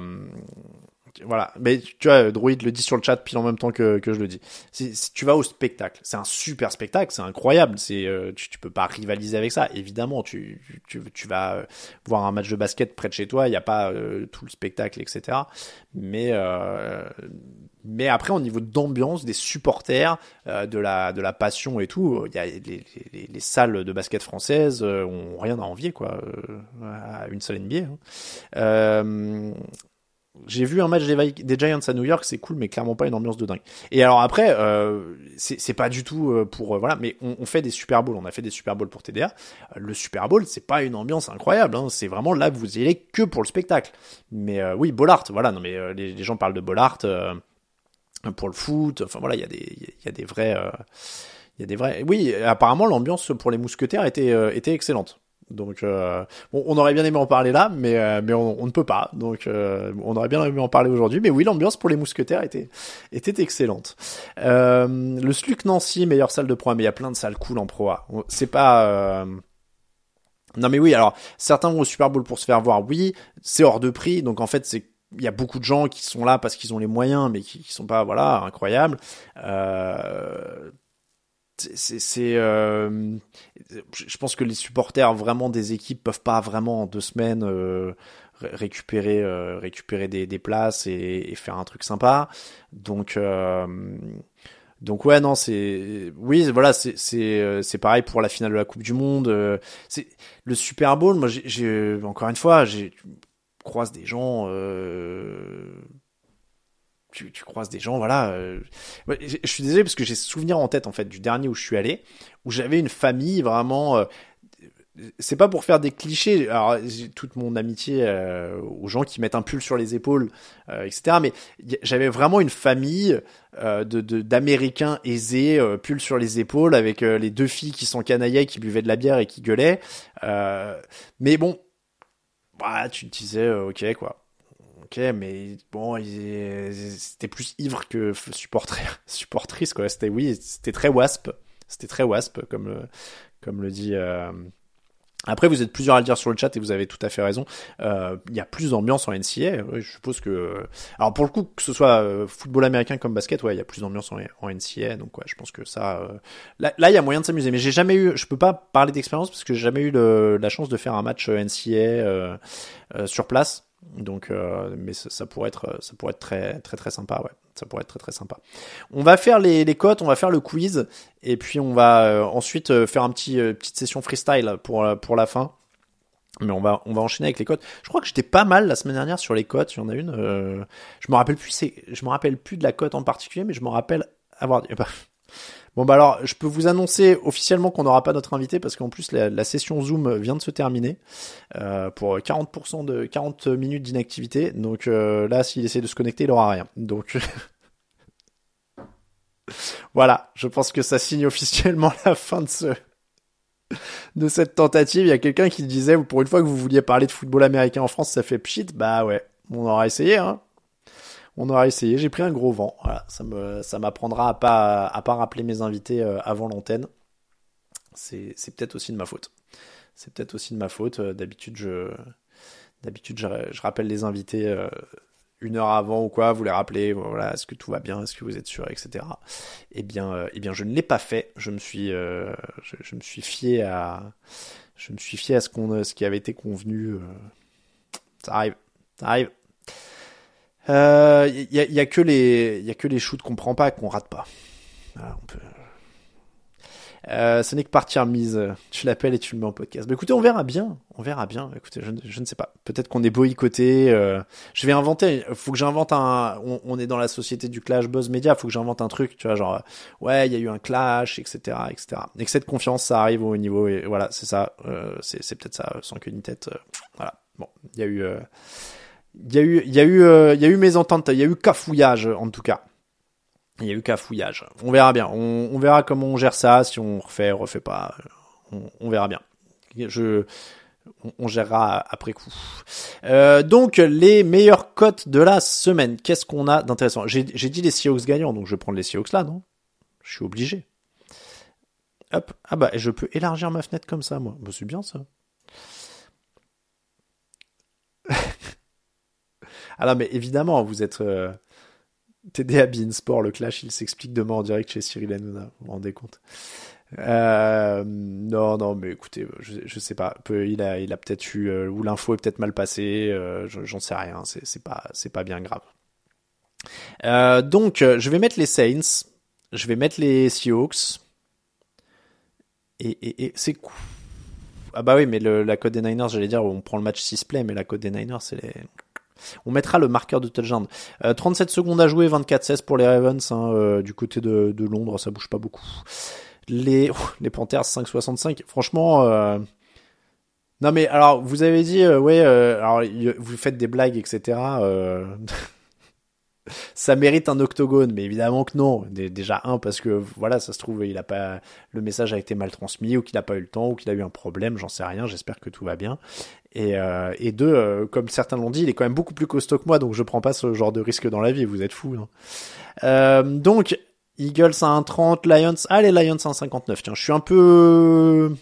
voilà. Mais tu vois, Droid le dit sur le chat pile en même temps que, que je le dis. Si, tu vas au spectacle, c'est un super spectacle, c'est incroyable. C'est, euh, tu, tu, peux pas rivaliser avec ça. Évidemment, tu, tu, tu vas euh, voir un match de basket près de chez toi, il n'y a pas euh, tout le spectacle, etc. Mais, mais après, au niveau d'ambiance, des supporters, de la, de la passion et tout, il y a les, les, les, salles de basket françaises ont rien à envier, quoi, à une seule NBA. Hein j'ai vu un match des, Giants à New York, c'est cool, mais clairement pas une ambiance de dingue. Et alors après, euh, c'est pas du tout euh, pour euh, voilà, mais on, on, fait des Super Bowls, on a fait des Super Bowls pour TDA. Le Super Bowl, c'est pas une ambiance incroyable, hein, c'est vraiment là que vous y allez que pour le spectacle. Mais euh, oui, Bollard, voilà, non mais euh, les, les, gens parlent de Bollard pour le foot. Enfin voilà, il y a des il y a des vrais il y a des vrais. Oui, apparemment l'ambiance pour les mousquetaires était était excellente. Donc, euh, bon, on aurait bien aimé en parler là, mais, euh, mais on, ne peut pas. Donc, euh, on aurait bien aimé en parler aujourd'hui. Mais oui, l'ambiance pour les mousquetaires était, était excellente. le SLUC Nancy, meilleure salle de pro, mais il y a plein de salles cool en pro C'est pas... Non mais oui, alors certains vont au Super Bowl pour se faire voir, oui, c'est hors de prix, donc en fait c'est il y a beaucoup de gens qui sont là parce qu'ils ont les moyens, mais qui, qui sont pas voilà incroyables. Euh, euh, je pense que les supporters vraiment des équipes peuvent pas vraiment en deux semaines euh, récupérer euh, récupérer des, places et, faire un truc sympa. Donc donc ouais non c'est oui voilà c'est c'est c'est pareil pour la finale de la Coupe du Monde c'est le Super Bowl moi j'ai encore une fois j'ai croise des gens tu, tu, croises des gens, voilà. Euh, je, suis désolé parce que j'ai souvenir en tête en fait du dernier où je suis allé, où j'avais une famille vraiment. Euh, c'est pas pour faire des clichés. Alors toute mon amitié euh, aux gens qui mettent un pull sur les épaules, etc. Mais j'avais vraiment une famille de d'Américains aisés, pull sur les épaules, avec les deux filles qui sont canaillées, qui buvaient de la bière et qui gueulaient. mais bon, bah, tu disais ok quoi mais bon, c'était plus ivre que supportrice, quoi. C'était, oui, c'était très wasp. C'était très wasp, comme le, comme le dit. Euh... Après, vous êtes plusieurs à le dire sur le chat et vous avez tout à fait raison. Euh, il y a plus d'ambiance en NCA. je suppose que. Alors pour le coup, que ce soit euh, football américain comme basket, ouais, il y a plus d'ambiance en, NCA. Donc ouais, je pense que ça. Là, il y a moyen de s'amuser. Mais j'ai jamais eu. Je peux pas parler d'expérience parce que j'ai jamais eu la chance de faire un match NCA sur place. Donc, euh, mais ça, ça, pourrait être, ça pourrait être très, très, très sympa, ouais. Ça pourrait être très, très sympa. On va faire les, les cotes, on va faire le quiz, et puis on va euh, ensuite euh, faire un petit, petite session freestyle pour, pour la fin. Mais on va, on va enchaîner avec les cotes. Je crois que j'étais pas mal la semaine dernière sur les cotes. Il y en a une. je me rappelle plus. Je me rappelle plus de la cote en particulier, mais je me rappelle avoir. Bon bah alors, je peux vous annoncer officiellement qu'on n'aura pas notre invité parce qu'en plus la, session Zoom vient de se terminer euh, pour 40% de 40 minutes d'inactivité. Donc euh, là, s'il essaie de se connecter, il aura rien. Donc voilà, je pense que ça signe officiellement la fin de ce de cette tentative. Il y a quelqu'un qui disait, pour une fois que vous vouliez parler de football américain en France, ça fait pchit. Bah ouais, on aura essayé, hein. On aura essayé. J'ai pris un gros vent. Ça m'apprendra à pas, pas rappeler mes invités euh, avant l'antenne. C'est, peut-être aussi de ma faute. C'est peut-être aussi de ma faute. Euh, d'habitude, je, rappelle les invités euh, une heure avant ou quoi, vous les rappelez, voilà, est-ce que tout va bien, est-ce que vous êtes sûr, etc. Eh bien, eh bien, je ne l'ai pas fait. Je me suis, fié à, ce qu'on, ce qui avait été convenu. Ça arrive, ça arrive. Il euh, y, a, y, a, que les, y a que les shoots qu'on prend pas qu'on rate pas. Voilà, on peut, euh, ce n'est que partir mise. Tu l'appelles et tu le mets en podcast. Mais écoutez, on verra bien. On verra bien. Écoutez, je, je ne sais pas. Peut-être qu'on est boycotté. Euh, je vais inventer. Faut que j'invente un. On, on, est dans la société du clash buzz média. Faut que j'invente un truc. Tu vois, genre euh, ouais, il y a eu un clash, etc., etc. Et que cette confiance, ça arrive au niveau. Et voilà, c'est ça. Euh, c'est, peut-être ça, sans queue ni tête. Euh, voilà. Bon, il y a eu. Il y a eu, il y a eu, il y a eu mésentente, il y a eu cafouillage en tout cas. Il y a eu qu'un fouillage. On verra bien. On, on, verra comment on gère ça. Si on refait, refait pas. On, on verra bien. Je, on, on gérera après coup. Euh, donc les meilleures cotes de la semaine. Qu'est-ce qu'on a d'intéressant? J'ai dit les Seahawks gagnants, donc je vais prendre les Seahawks là, non? Je suis obligé. Hop. Ah bah je peux élargir ma fenêtre comme ça, moi. Bah, c'est bien ça. Alors mais évidemment, vous êtes. Euh TD à Sport, le clash, il s'explique demain en direct chez Cyril Hanouna, vous vous rendez compte euh, non, non, mais écoutez, je, je sais pas. Il a, il a peut-être eu euh, ou l'info est peut-être mal passée. Euh, j'en sais rien. C'est, pas, c'est pas bien grave. Donc, je vais mettre les Saints. Je vais mettre les Seahawks. Et, et, c'est cool. Ah bah oui, mais le, la code des Niners, j'allais dire, on prend le match 6 play, mais la code des Niners, c'est les on mettra le marqueur de touchdown. Euh, 37 secondes à jouer, 24-16 pour les Ravens. Hein, euh, du côté de, Londres, ça bouge pas beaucoup. Les, les Panthers 5-65. Franchement, euh... non mais alors vous avez dit euh, ouais, alors vous faites des blagues, etc. ça mérite un octogone, mais évidemment que non. Déjà un parce que voilà, ça se trouve il a pas le message a été mal transmis ou qu'il a pas eu le temps ou qu'il a eu un problème, j'en sais rien. J'espère que tout va bien. Et, euh, et deux, euh, comme certains l'ont dit, il est quand même beaucoup plus costaud que moi, donc je prends pas ce genre de risque dans la vie. Vous êtes fous. Hein. Euh, donc Eagles à 1,30, Lions, ah les Lions à 1,59. Tiens, je suis un peu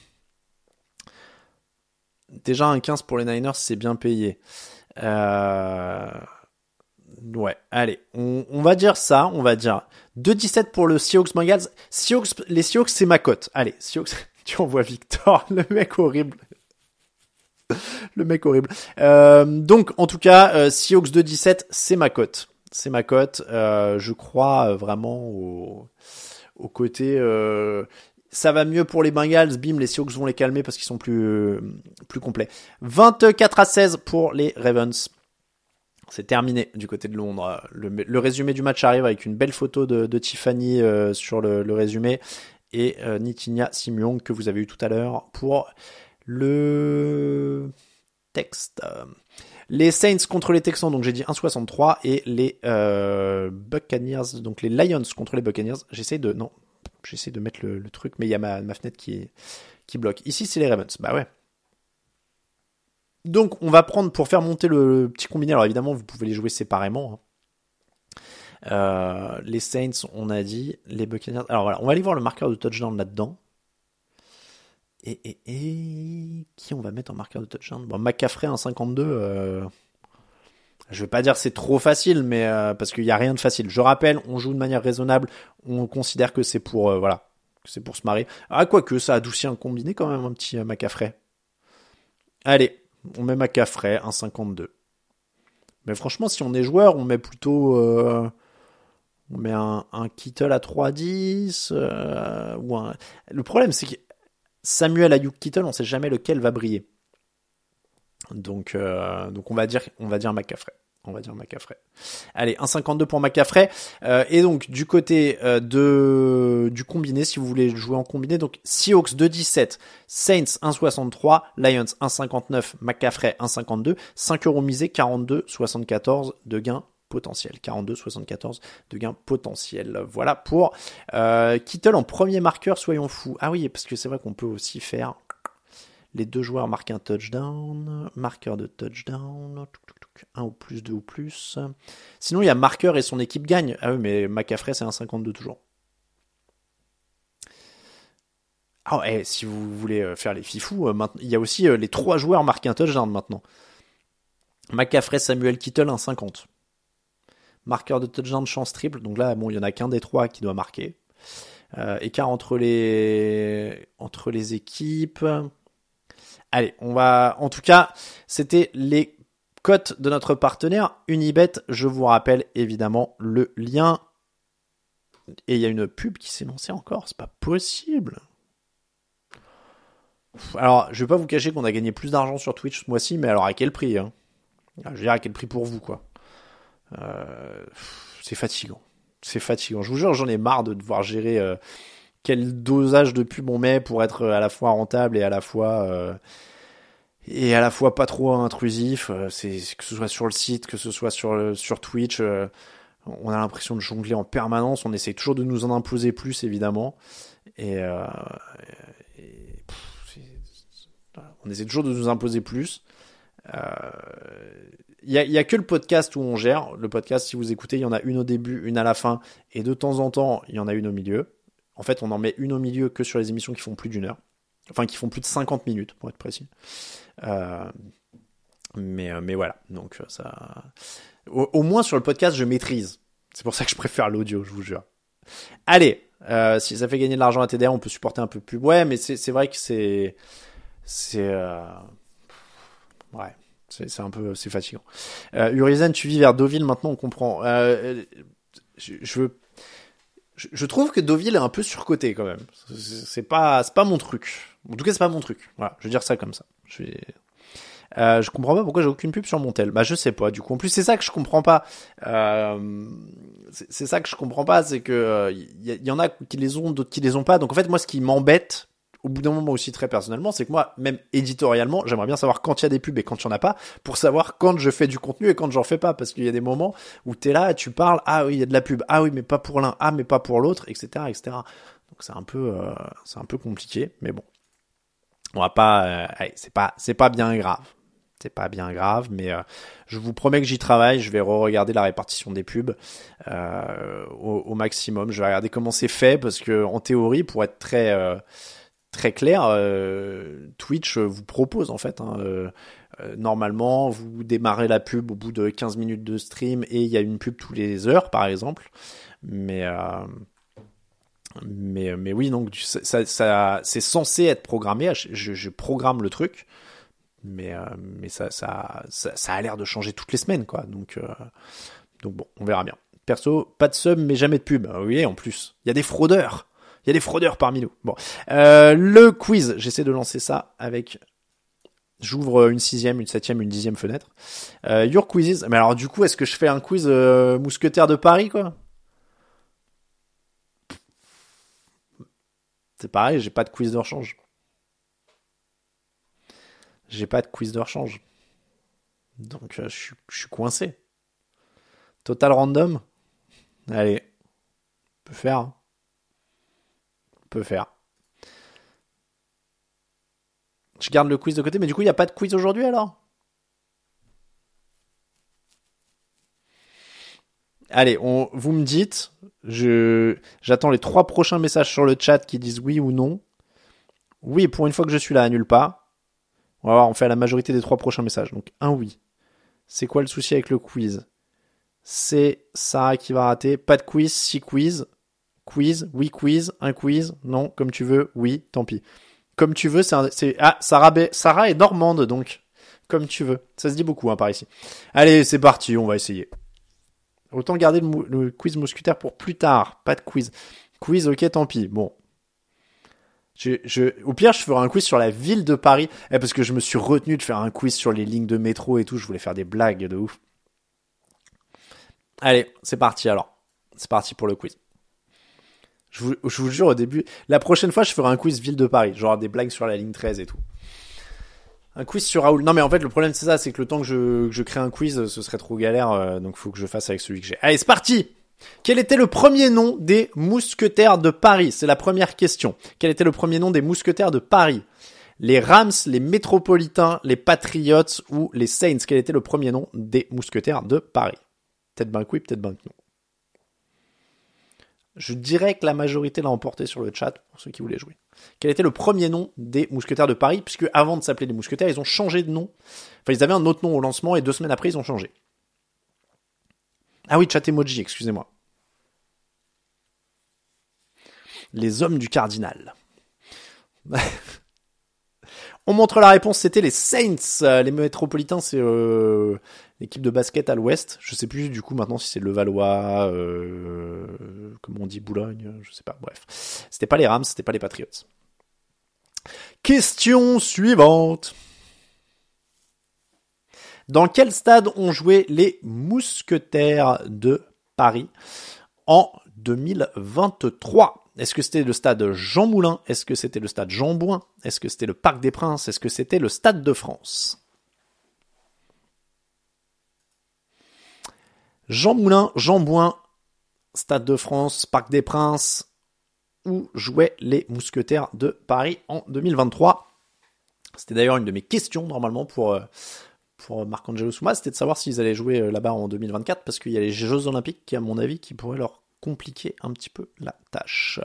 déjà un 15 pour les Niners, c'est bien payé. Euh... Ouais, allez, on, on, va dire ça, on va dire 2,17 pour le Seahawks Bengals. Seahawks, les Seahawks, c'est ma cote. Allez, Seahawks, tu envoies Victor, le mec horrible. le mec horrible. Euh, donc, en tout cas, euh, Seahawks 2,17, c'est ma cote. C'est ma cote. Euh, je crois vraiment au, côté. Euh, ça va mieux pour les Bengals. Bim, les Seahawks vont les calmer parce qu'ils sont plus plus complets. 24 à 16 pour les Ravens. C'est terminé du côté de Londres. Le, le, résumé du match arrive avec une belle photo de, Tiffany euh, sur le, le, résumé et euh, Nitinia Simeon que vous avez eu tout à l'heure pour le texte. Les Saints contre les Texans, donc j'ai dit 1,63 et les euh, Buccaneers, donc les Lions contre les Buccaneers. J'essaie de non, j'essaie de mettre le, truc, mais il y a ma, ma fenêtre qui qui bloque. Ici c'est les Ravens. Bah ouais. Donc on va prendre pour faire monter le petit combiné. Alors évidemment vous pouvez les jouer séparément. Hein. Euh, les Saints, on a dit les Buccaneers. Alors voilà, on va aller voir le marqueur de touchdown là-dedans. Et, qui on va mettre en marqueur de touchdown? Bon, McCaffrey en 52. Euh... Je vais pas dire c'est trop facile, mais euh, parce qu'il y a rien de facile. Je rappelle, on joue de manière raisonnable. On considère que c'est pour euh, voilà, c'est pour se marrer. Ah quoique ça adoucit un combiné quand même un petit euh, McCaffrey. Allez, on met McCaffrey 1,52. Mais franchement, si on est joueur, on met plutôt euh, on met un, un Kittle à 3,10 euh, ou un... Le problème, c'est que Samuel Ayuk Kittle, on sait jamais lequel va briller. Donc, euh, donc on va dire, on va dire McCaffrey. On va dire McCaffrey. Allez, 1,52 pour McCaffrey. Euh, et donc du côté euh, de du combiné, si vous voulez jouer en combiné, donc Seahawks 2,17, Saints 1,63, Lions 1,59, McCaffrey 1,52, 5 euros misés, 42,74 de gain potentiel. 42-74 de gain potentiel. Voilà pour euh, Kittle en premier marqueur, soyons fous. Ah oui, parce que c'est vrai qu'on peut aussi faire Les deux joueurs marquent un touchdown. Marqueur de touchdown. Un ou plus, deux ou plus. Sinon, il y a marqueur et son équipe gagne. Ah oui, mais McCaffrey, c'est un 52 toujours. Ah, et si vous voulez euh, faire les fifous, euh, il y a aussi les trois joueurs marqués un touchdown maintenant. McCaffrey, Samuel Kittle, un 50. Marqueur de touchdown, chance triple. Donc là, bon, il y en a qu'un des trois qui doit marquer. écart entre les entre les équipes. Allez, on va. En tout cas, c'était les cotes de notre partenaire Unibet. Je vous rappelle évidemment le lien. Et il y a une pub qui s'est lancée encore. C'est pas possible. Alors, je vais pas vous cacher qu'on a gagné plus d'argent sur Twitch ce mois-ci, mais alors à quel prix hein? Je veux dire à quel prix pour vous, quoi? Euh, c'est fatigant. C'est fatigant. Je vous jure, j'en ai marre de devoir gérer euh, quel dosage de pub on met pour être à la fois rentable et à la fois euh, et à la fois pas trop intrusif. Que ce soit sur le site, que ce soit sur sur Twitch. on a l'impression de jongler en permanence. On essaie toujours de nous en imposer plus, évidemment. Et, on essaie toujours de nous imposer plus. Il euh, y, a, que le podcast où on gère. Le podcast, si vous écoutez, il y en a une au début, une à la fin, et de temps en temps, il y en a une au milieu. En fait, on en met une au milieu que sur les émissions qui font plus d'une heure. Enfin, qui font plus de 50 minutes, pour être précis. Euh, mais, euh, mais voilà. Donc, ça. Au, moins sur le podcast, je maîtrise. C'est pour ça que je préfère l'audio, je vous jure. Allez, si ça fait gagner de l'argent à TDR, on peut supporter un peu plus. Ouais, mais c'est vrai que c'est c'est euh... ouais c'est un peu c'est fatigant euh, Urizen tu vis vers Deauville maintenant on comprend euh, je, je, je, trouve que Deauville est un peu surcoté quand même c'est pas pas mon truc en tout cas c'est pas mon truc voilà je veux dire ça comme ça je vais euh, je comprends pas pourquoi j'ai aucune pub sur mon tel. Bah je sais pas. Du coup, en plus c'est ça que je comprends pas. C'est ça que je comprends pas, c'est que il y, y, en a qui les ont, d'autres qui les ont pas. Donc en fait moi ce qui m'embête, au bout d'un moment aussi très personnellement, c'est que moi, même éditorialement, j'aimerais bien savoir quand il y a des pubs et quand il n'y en a pas, pour savoir quand je fais du contenu et quand j'en fais pas, parce qu'il y a des moments où tu es là, tu parles, ah oui, il y a de la pub, ah oui, mais pas pour l'un, ah mais pas pour l'autre, etc., etc. Donc c'est un peu, euh, c'est un peu compliqué, mais bon, on va pas, euh, c'est pas, c'est pas bien grave. C'est pas bien grave, mais euh, je vous promets que j'y travaille. Je vais re-regarder la répartition des pubs euh, au, au, maximum. Je vais regarder comment c'est fait parce que en théorie, pour être très très clair, euh, Twitch vous propose en fait. Hein, euh, euh, normalement, vous démarrez la pub au bout de 15 minutes de stream et il y a une pub tous les heures, par exemple. Mais mais mais oui, donc ça, c'est censé être programmé. Je, programme le truc, mais mais ça ça ça, a l'air de changer toutes les semaines, quoi. Donc donc bon, on verra bien. Perso, pas de sub, mais jamais de pub. Oui, en plus, il y a des fraudeurs. Il y a des fraudeurs parmi nous. Bon, euh, le quiz, j'essaie de lancer ça avec. J'ouvre une sixième, une septième, une dixième fenêtre. Euh, your quizzes. Mais alors du coup, est-ce que je fais un quiz euh, mousquetaire de Paris, quoi? C'est pareil, j'ai pas de quiz de rechange. J'ai pas de quiz de rechange. Donc je suis, coincé. Total random? Allez, on peut faire. Hein peut faire. Je garde le quiz de côté, mais du coup, il n'y a pas de quiz aujourd'hui alors? Allez, on, vous me dites, je, j'attends les trois prochains messages sur le chat qui disent oui ou non. Oui, pour une fois que je suis là, annule pas. On va voir, on fait la majorité des trois prochains messages. Donc, un oui. C'est quoi le souci avec le quiz? C'est Sarah qui va rater. Pas de quiz, si quiz quiz, oui quiz, un quiz, non, comme tu veux, oui, tant pis. Comme tu veux, c'est ah Sarah, Sarah est normande donc comme tu veux. Ça se dit beaucoup hein, par ici. Allez, c'est parti, on va essayer. Autant garder le, quiz mousquetaire pour plus tard, pas de quiz. Quiz, ok, tant pis. Bon, au pire, je ferai un quiz sur la ville de Paris. Eh, parce que je me suis retenu de faire un quiz sur les lignes de métro et tout. Je voulais faire des blagues de ouf. Allez, c'est parti alors. C'est parti pour le quiz. Je vous, je jure au début, la prochaine fois je ferai un quiz ville de Paris, genre des blagues sur la ligne 13 et tout. Un quiz sur Raoul. Non mais en fait le problème c'est ça, c'est que le temps que je, que crée un quiz, ce serait trop galère, euh, donc faut que je fasse avec celui que j'ai. Allez, c'est parti Quel était le premier nom des mousquetaires de Paris? C'est la première question. Quel était le premier nom des mousquetaires de Paris? Les Rams, les Métropolitains, les Patriots ou les Saints? Quel était le premier nom des mousquetaires de Paris? Peut-être ben oui, peut-être ben non. Je dirais que la majorité l'a emporté sur le chat pour ceux qui voulaient jouer. Quel était le premier nom des mousquetaires de Paris? Puisque avant de s'appeler les mousquetaires, ils ont changé de nom. Enfin, ils avaient un autre nom au lancement et deux semaines après, ils ont changé. Ah oui, chat emoji, excusez-moi. Les hommes du cardinal. On montre la réponse, c'était les Saints. Les métropolitains, c'est euh, l'équipe de basket à l'ouest. Je sais plus du coup maintenant si c'est le Valois, euh, comment on dit Boulogne, je sais pas. Bref, c'était pas les Rams, c'était pas les Patriots. Question suivante. Dans quel stade ont joué les Mousquetaires de Paris en 2023 Est-ce que c'était le stade Jean Moulin? Est-ce que c'était le stade Jean Bouin? Est-ce que c'était le Parc des Princes? Est-ce que c'était le Stade de France? Jean Moulin, Jean Bouin, Stade de France, Parc des Princes, où jouaient les Mousquetaires de Paris en 2023. C'était d'ailleurs une de mes questions normalement pour, euh, pour Marc-Angelo Souma, c'était de savoir s'ils allaient jouer euh, là-bas en 2024, parce qu'il y a les Jeux Olympiques qui, à mon avis, qui pourraient leur compliquer un petit peu la tâche.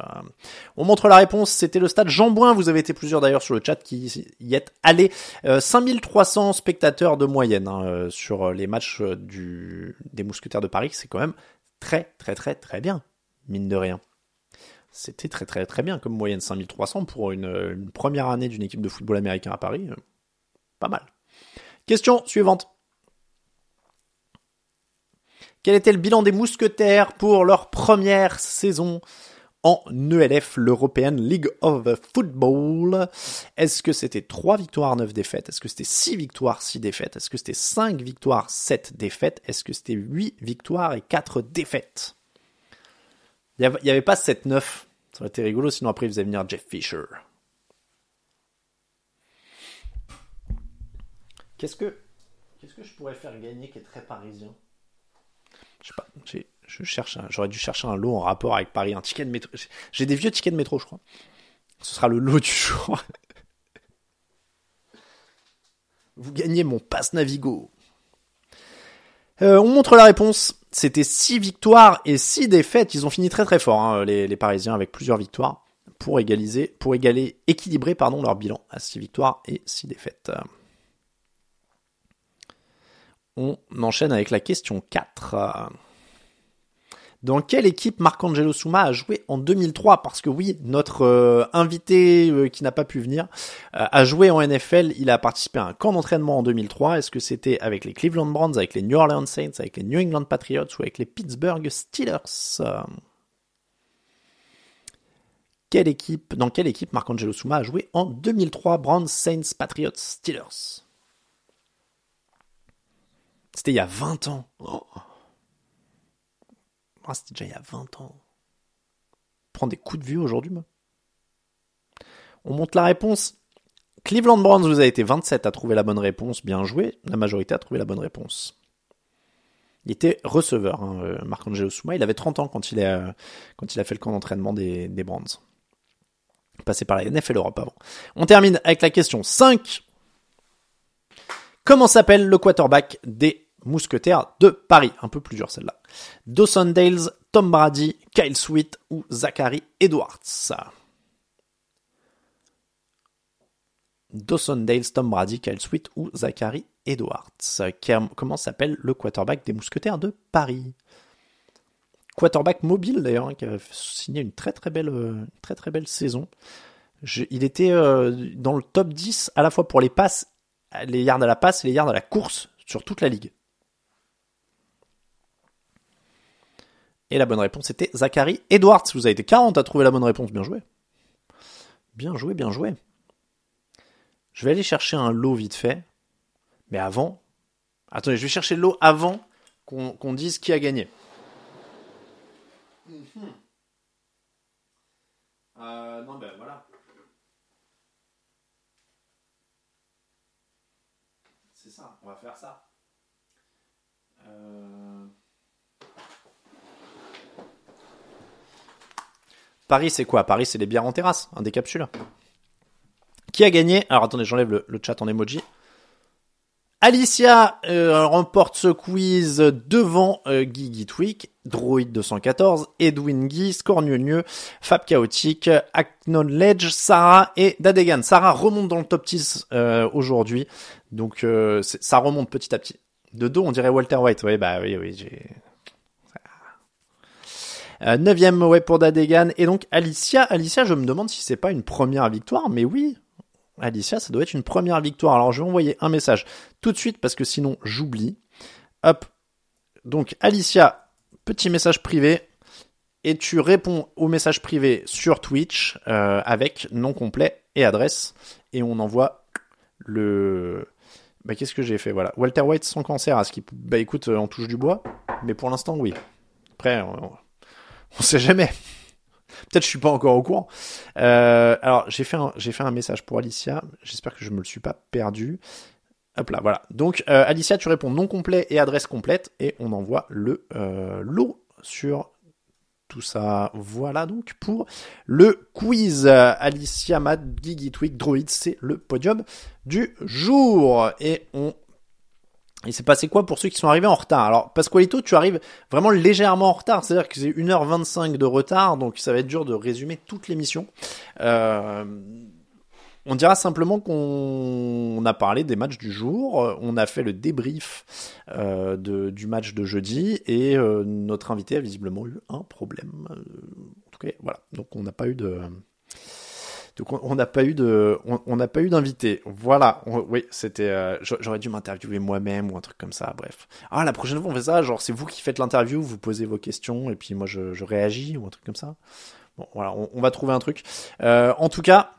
On montre la réponse, c'était le stade Jean Bouin, vous avez été plusieurs d'ailleurs sur le chat qui y êtes allés. 5300 euh, spectateurs de moyenne hein, euh, sur les matchs euh, du, des Mousquetaires de Paris, c'est quand même très très très très bien, mine de rien. C'était très très très bien comme moyenne 5300 pour une, une première année d'une équipe de football américain à Paris. Pas mal. Question suivante. Quel était le bilan des mousquetaires pour leur première saison en ELF, l'European League of Football? Est-ce que c'était 3 victoires, 9 défaites? Est-ce que c'était 6 victoires, 6 défaites? Est-ce que c'était 5 victoires, 7 défaites? Est-ce que c'était 8 victoires et 4 défaites? Il n'y avait, pas 7-9. Ça aurait été rigolo, sinon après il faisait venir Jeff Fisher. Qu'est-ce que, qu'est-ce que je pourrais faire gagner qui est très parisien? Je sais cherche, j'aurais dû chercher un lot en rapport avec Paris, un ticket de métro. J'ai des vieux tickets de métro, je crois. Ce sera le lot du jour. Vous gagnez mon passe Navigo. Euh, on montre la réponse. C'était 6 victoires et 6 défaites. Ils ont fini très très fort, hein, les, les, Parisiens, avec plusieurs victoires pour égaliser, pour égaler, équilibrer pardon leur bilan à 6 victoires et 6 défaites. On enchaîne avec la question 4. Dans quelle équipe Marc-Angelo Souma a joué en 2003 Parce que oui, notre euh, invité euh, qui n'a pas pu venir euh, a joué en NFL. Il a participé à un camp d'entraînement en 2003. Est-ce que c'était avec les Cleveland Browns, avec les New Orleans Saints, avec les New England Patriots ou avec les Pittsburgh Steelers? Quelle équipe, dans quelle équipe Marc-Angelo Souma a joué en 2003 Browns, Saints, Patriots, Steelers? C'était il y a 20 ans. Oh. Ah, c'était déjà il y a 20 ans. Prendre des coups de vue aujourd'hui, moi. On monte la réponse. Cleveland Browns, vous avez été 27 à trouver la bonne réponse. Bien joué. La majorité a trouvé la bonne réponse. Il était receveur, hein, euh, Marc-Angelo Souma. Il avait 30 ans quand il a, quand il a fait le camp d'entraînement des, des Browns. Passé par la NFL Europe avant. On termine avec la question 5. Comment s'appelle le quarterback des mousquetaires de Paris. Un peu plus dur celle-là. Dawson Dales, Tom Brady, Kyle Sweet ou Zachary Edwards. Dawson Dales, Tom Brady, Kyle Sweet ou Zachary Edwards. Comment s'appelle le quarterback des mousquetaires de Paris? Quarterback mobile d'ailleurs, hein, qui a signé une très très belle, euh, belle saison. il était euh, dans le top 10 à la fois pour les passes, les yards à la passe et les yards à la course sur toute la ligue. Et la bonne réponse était Zachary Edwards. Vous avez été 40 à trouver la bonne réponse. Bien joué. Bien joué, bien joué. Je vais aller chercher un lot vite fait. Mais avant. Attendez, je vais chercher l'eau avant qu'on dise qui a gagné. Mhm. Euh, non, ben voilà. C'est ça, on va faire ça. Euh... Paris, c'est quoi? Paris, c'est les bières en terrasse, un des capsules. Qui a gagné? Alors attendez, j'enlève le, chat en emoji. Alicia euh, remporte ce quiz devant euh, Guy Gitwick, Droid 214, Edwin Guy, Scornieux, Fab Chaotique, Acknowledge, Sarah et Dadegan. Sarah remonte dans le top 10 euh, aujourd'hui, donc euh, ça remonte petit à petit. De dos, on dirait Walter White. Oui, bah oui, oui, j'ai... Euh, neuvième ouais pour Dadegan et donc Alicia Alicia je me demande si c'est pas une première victoire mais oui Alicia, ça doit être une première victoire. Alors je vais envoyer un message tout de suite parce que sinon j'oublie. Hop. Donc Alicia, petit message privé. Et tu réponds au message privé sur Twitch euh, avec nom complet et adresse. Et on envoie le... Bah qu'est-ce que j'ai fait? Voilà. Walter White sans cancer. À ce qui... Bah écoute, euh, on touche du bois. Mais pour l'instant, oui. Après, on, on sait jamais. Peut-être je suis pas encore au courant. Euh, alors j'ai fait un, j'ai fait un message pour Alicia. J'espère que je me le suis pas perdu. Hop là, voilà. Donc euh, Alicia, tu réponds nom complet et adresse complète et on envoie le euh, lot sur tout ça. Voilà donc pour le quiz. Alicia, Matt, Gigi Twig, Droid, c'est le podium du jour et on il s'est passé quoi pour ceux qui sont arrivés en retard? Alors, Pasqualito, tu arrives vraiment légèrement en retard, c'est-à-dire que c'est 1h25 de retard, donc ça va être dur de résumer toute l'émission. Euh, on dira simplement qu'on a parlé des matchs du jour, euh, on a fait le débrief euh, du match de jeudi, et notre invité a visiblement eu un problème. En tout cas, voilà, donc on n'a pas eu de... Donc on- n'a pas eu de, on n'a pas eu d'invité. Voilà. Oui, c'était. euh, j'a- J'aurais dû m'interviewer moi-même ou un truc comme ça. Bref. Ah, la prochaine fois on fait ça. Genre c'est vous qui faites l'interview, vous posez vos questions et puis moi je, je réagis ou un truc comme ça. Bon, voilà, on, on va trouver un truc. Euh, en tout cas,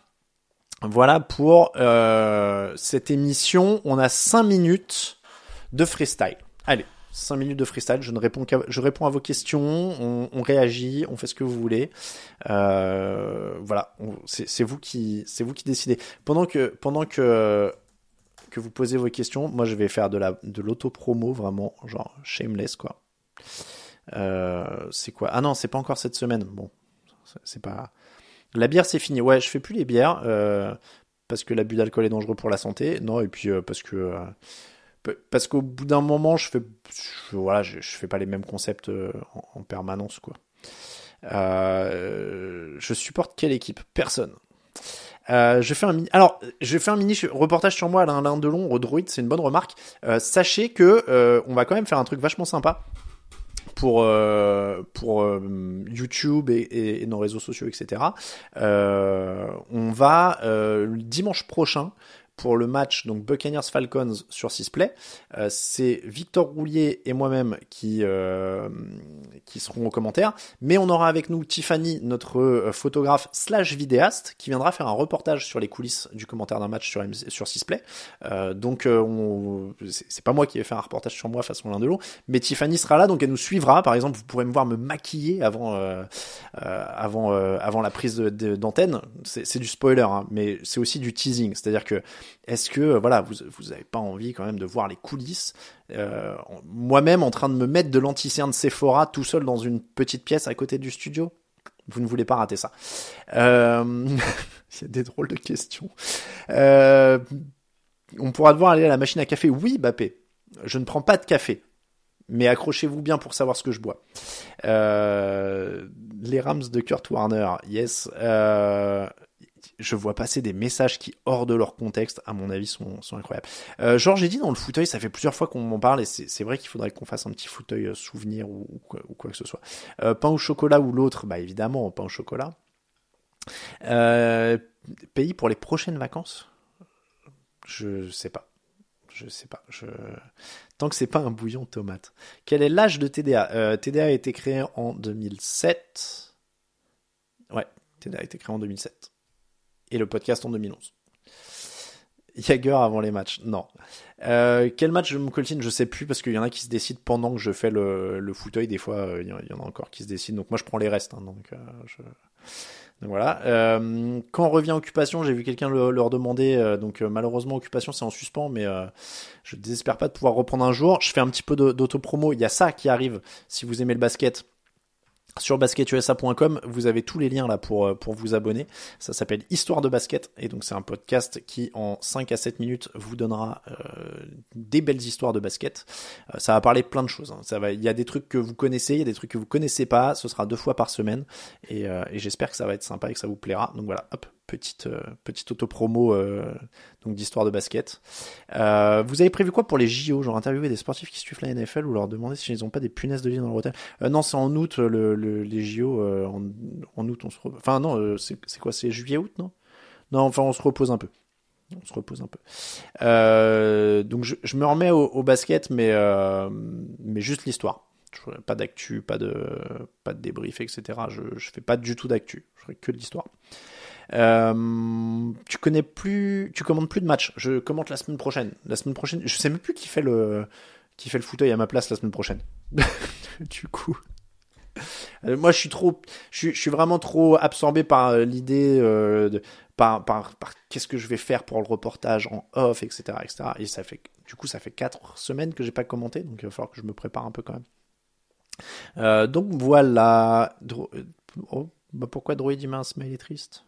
voilà pour euh, cette émission. On a 5 minutes de freestyle. Allez. 5 minutes de freestyle, je réponds à vos questions, on, réagit, on fait ce que vous voulez. Euh, voilà, c'est vous qui, décidez. Pendant que, vous posez vos questions, moi je vais faire de la de l'auto-promo vraiment, genre shameless quoi. Euh, c'est quoi? Ah non, c'est pas encore cette semaine. Bon, c'est- pas. La bière c'est fini. Ouais, je fais plus les bières euh, parce que l'abus d'alcool est dangereux pour la santé. Non et puis parce que parce qu'au bout d'un moment je fais voilà je, fais pas les mêmes concepts euh, en, en permanence quoi. Euh, je supporte quelle équipe? Personne. Euh, je fais un mini. Alors, je fais un mini reportage sur moi, Alain, Alain Delon, au Droid, c'est une bonne remarque. Euh, sachez que on va quand même faire un truc vachement sympa pour pour YouTube et, nos réseaux sociaux, etc. On va dimanche prochain pour le match donc Buccaneers Falcons sur Sisplay. Euh, c'est Victor Roulier et moi-même qui euh, qui seront aux commentaires, mais on aura avec nous Tiffany, notre euh, photographe slash vidéaste, qui viendra faire un reportage sur les coulisses du commentaire d'un match sur sur Sisplay. Euh, donc euh, on, c'est pas moi qui vais faire un reportage sur moi façon l'un de l'autre, mais Tiffany sera là, donc elle nous suivra. Par exemple, vous pourrez me voir me maquiller avant euh, avant avant la prise d'antenne. C'est c'est du spoiler, hein, mais c'est aussi du teasing, c'est-à-dire que est-ce que euh, voilà, vous vous avez pas envie quand même de voir les coulisses euh, Moi-même en train de me mettre de l'anticien de Sephora tout seul dans une petite pièce à côté du studio? Vous ne voulez pas rater ça. Euh... Il y a des drôles de questions. On pourra devoir aller à la machine à café. Oui, Bappé. Je ne prends pas de café. Mais accrochez-vous bien pour savoir ce que je bois. Les Rams de Kurt Warner. Yes. Je vois passer des messages qui, hors de leur contexte, à mon avis, sont, incroyables. Euh, Georges, j'ai dit dans le fauteuil, ça fait plusieurs fois qu'on m'en parle, et c'est vrai qu'il faudrait qu'on fasse un petit fauteuil euh, souvenir ou, quoi, que ce soit. Euh, pain au chocolat ou l'autre, bah évidemment, pain au chocolat. Euh, pays pour les prochaines vacances? Je sais pas. Je sais pas. Tant que c'est pas un bouillon tomate. Quel est l'âge de TDA TDA a? Été créé en 2007. Ouais, TDA a été créé en 2007 et le podcast en 2011. Jagger avant les matchs, non. Euh, quel match je me coltine, je sais plus parce qu'il y en a qui se décident pendant que je fais le, le fauteuil. Des fois, euh, il y en a encore qui se décident. Donc moi, je prends les restes. hein, donc, euh, donc voilà. Quand revient Occupation, j'ai vu quelqu'un le, leur demander. donc malheureusement, Occupation c'est en suspens, mais je désespère pas de pouvoir reprendre un jour. Je fais un petit peu d'autopromo. Il y a ça qui arrive si vous aimez le basket. Sur basketusa.com, vous avez tous les liens là pour, euh, pour vous abonner. Ça s'appelle Histoire de basket et donc c'est un podcast qui en 5 à 7 minutes vous donnera euh, des belles histoires de basket. Euh, ça va parler plein de choses. Hein. Ça va, il y a des trucs que vous connaissez, il y a des trucs que vous connaissez pas. Ce sera deux fois par semaine et, et j'espère que ça va être sympa et que ça vous plaira. Donc voilà, hop, petite euh, petite auto-promo euh, donc d'histoire de basket. Euh, vous avez prévu quoi pour les JO Genre interviewer des sportifs qui suivent la NFL ou leur demander si ils n'ont pas des punaises de lit dans leur hôtel? Non, c'est en août le, les JO. En, août, on se enfin non, c'est quoi C'est juillet-août, non? Non, enfin on se repose un peu. On se repose un peu. donc je, me remets au, basket, mais mais juste l'histoire. Pas d'actu, pas de pas de débrief, etc. Je je fais pas du tout d'actu. Je ferai que de l'histoire. Euh, tu connais plus, tu commandes plus de matchs. Je commente la semaine prochaine. La semaine prochaine, je sais même plus qui fait le, qui fait le fauteuil à ma place la semaine prochaine. du coup. Euh, moi, je suis trop, je suis, vraiment trop absorbé par euh, l'idée de, par, par, par qu'est-ce que je vais faire pour le reportage en off, etc., etc. Et ça fait, du coup, ça fait quatre semaines que j'ai pas commenté, donc il va falloir que je me prépare un peu quand même. donc voilà. Oh, bah pourquoi Droid mince, mais il est triste?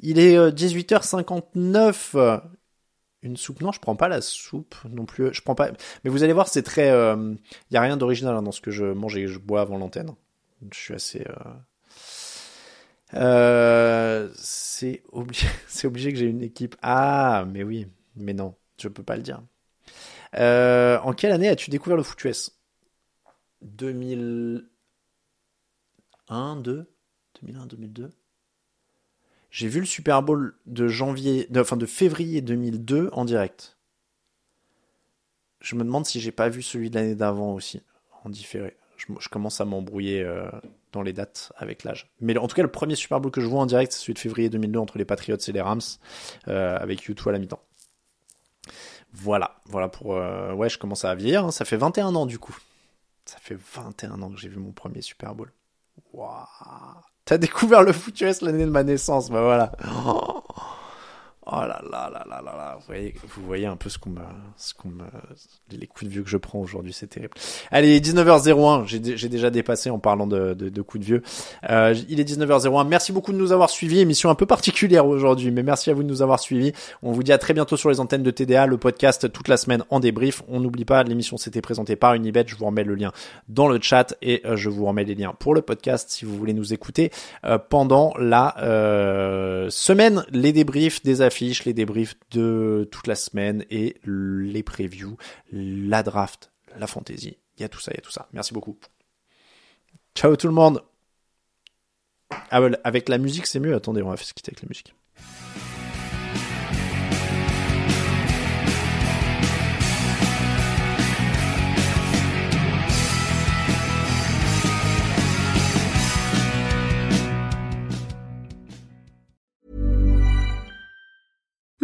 Il est 18h59. Euh, Une soupe Non, je prends pas la soupe non plus. Je prends pas. Mais vous allez voir, c'est très. Il euh, y a rien d'original hein, dans ce que je mange et que je bois avant l'antenne. Je suis assez. Euh, c'est obligé. c'est obligé que j'ai une équipe. Ah, mais oui, mais non, je peux pas le dire. en quelle année as-tu découvert le foot US 2001, 2 2001, 2002 j'ai vu le Super Bowl de janvier, enfin de février 2002 en direct. Je me demande si j'ai pas vu celui de l'année d'avant aussi en différé. Je, commence à m'embrouiller euh, dans les dates avec l'âge. Mais en tout cas, le premier Super Bowl que je vois en direct, c'est celui de février 2002 entre les Patriots et les Rams, euh, avec U2 à la mi-temps. Voilà, voilà pour. Euh, ouais, je commence à vieillir. Hein. Ça fait 21 ans du coup. Ça fait 21 ans que j'ai vu mon premier Super Bowl. Waouh T'as découvert le foot l'année de ma naissance, bah voilà. Oh là là là là là là. Vous voyez, vous voyez un peu ce qu'on me, ce qu'on me, les coups de vieux que je prends aujourd'hui, c'est terrible. Allez, 19h01. J'ai, déjà dépassé en parlant de, de, de coups de vieux. Euh, il est 19h01. Merci beaucoup de nous avoir suivis. Émission un peu particulière aujourd'hui, mais merci à vous de nous avoir suivis. On vous dit à très bientôt sur les antennes de TDA, le podcast toute la semaine en débrief. On n'oublie pas, l'émission s'était présentée par Unibet. Je vous remets le lien dans le chat et euh, je vous remets les liens pour le podcast si vous voulez nous écouter euh, pendant la euh, semaine, les débriefs des les débriefs de toute la semaine et les previews, la draft, la fantasy. Il y a tout ça, il y a tout ça. Merci beaucoup. Ciao tout le monde. Ah, avec la musique, c'est mieux. Attendez, on va se quitter avec la musique.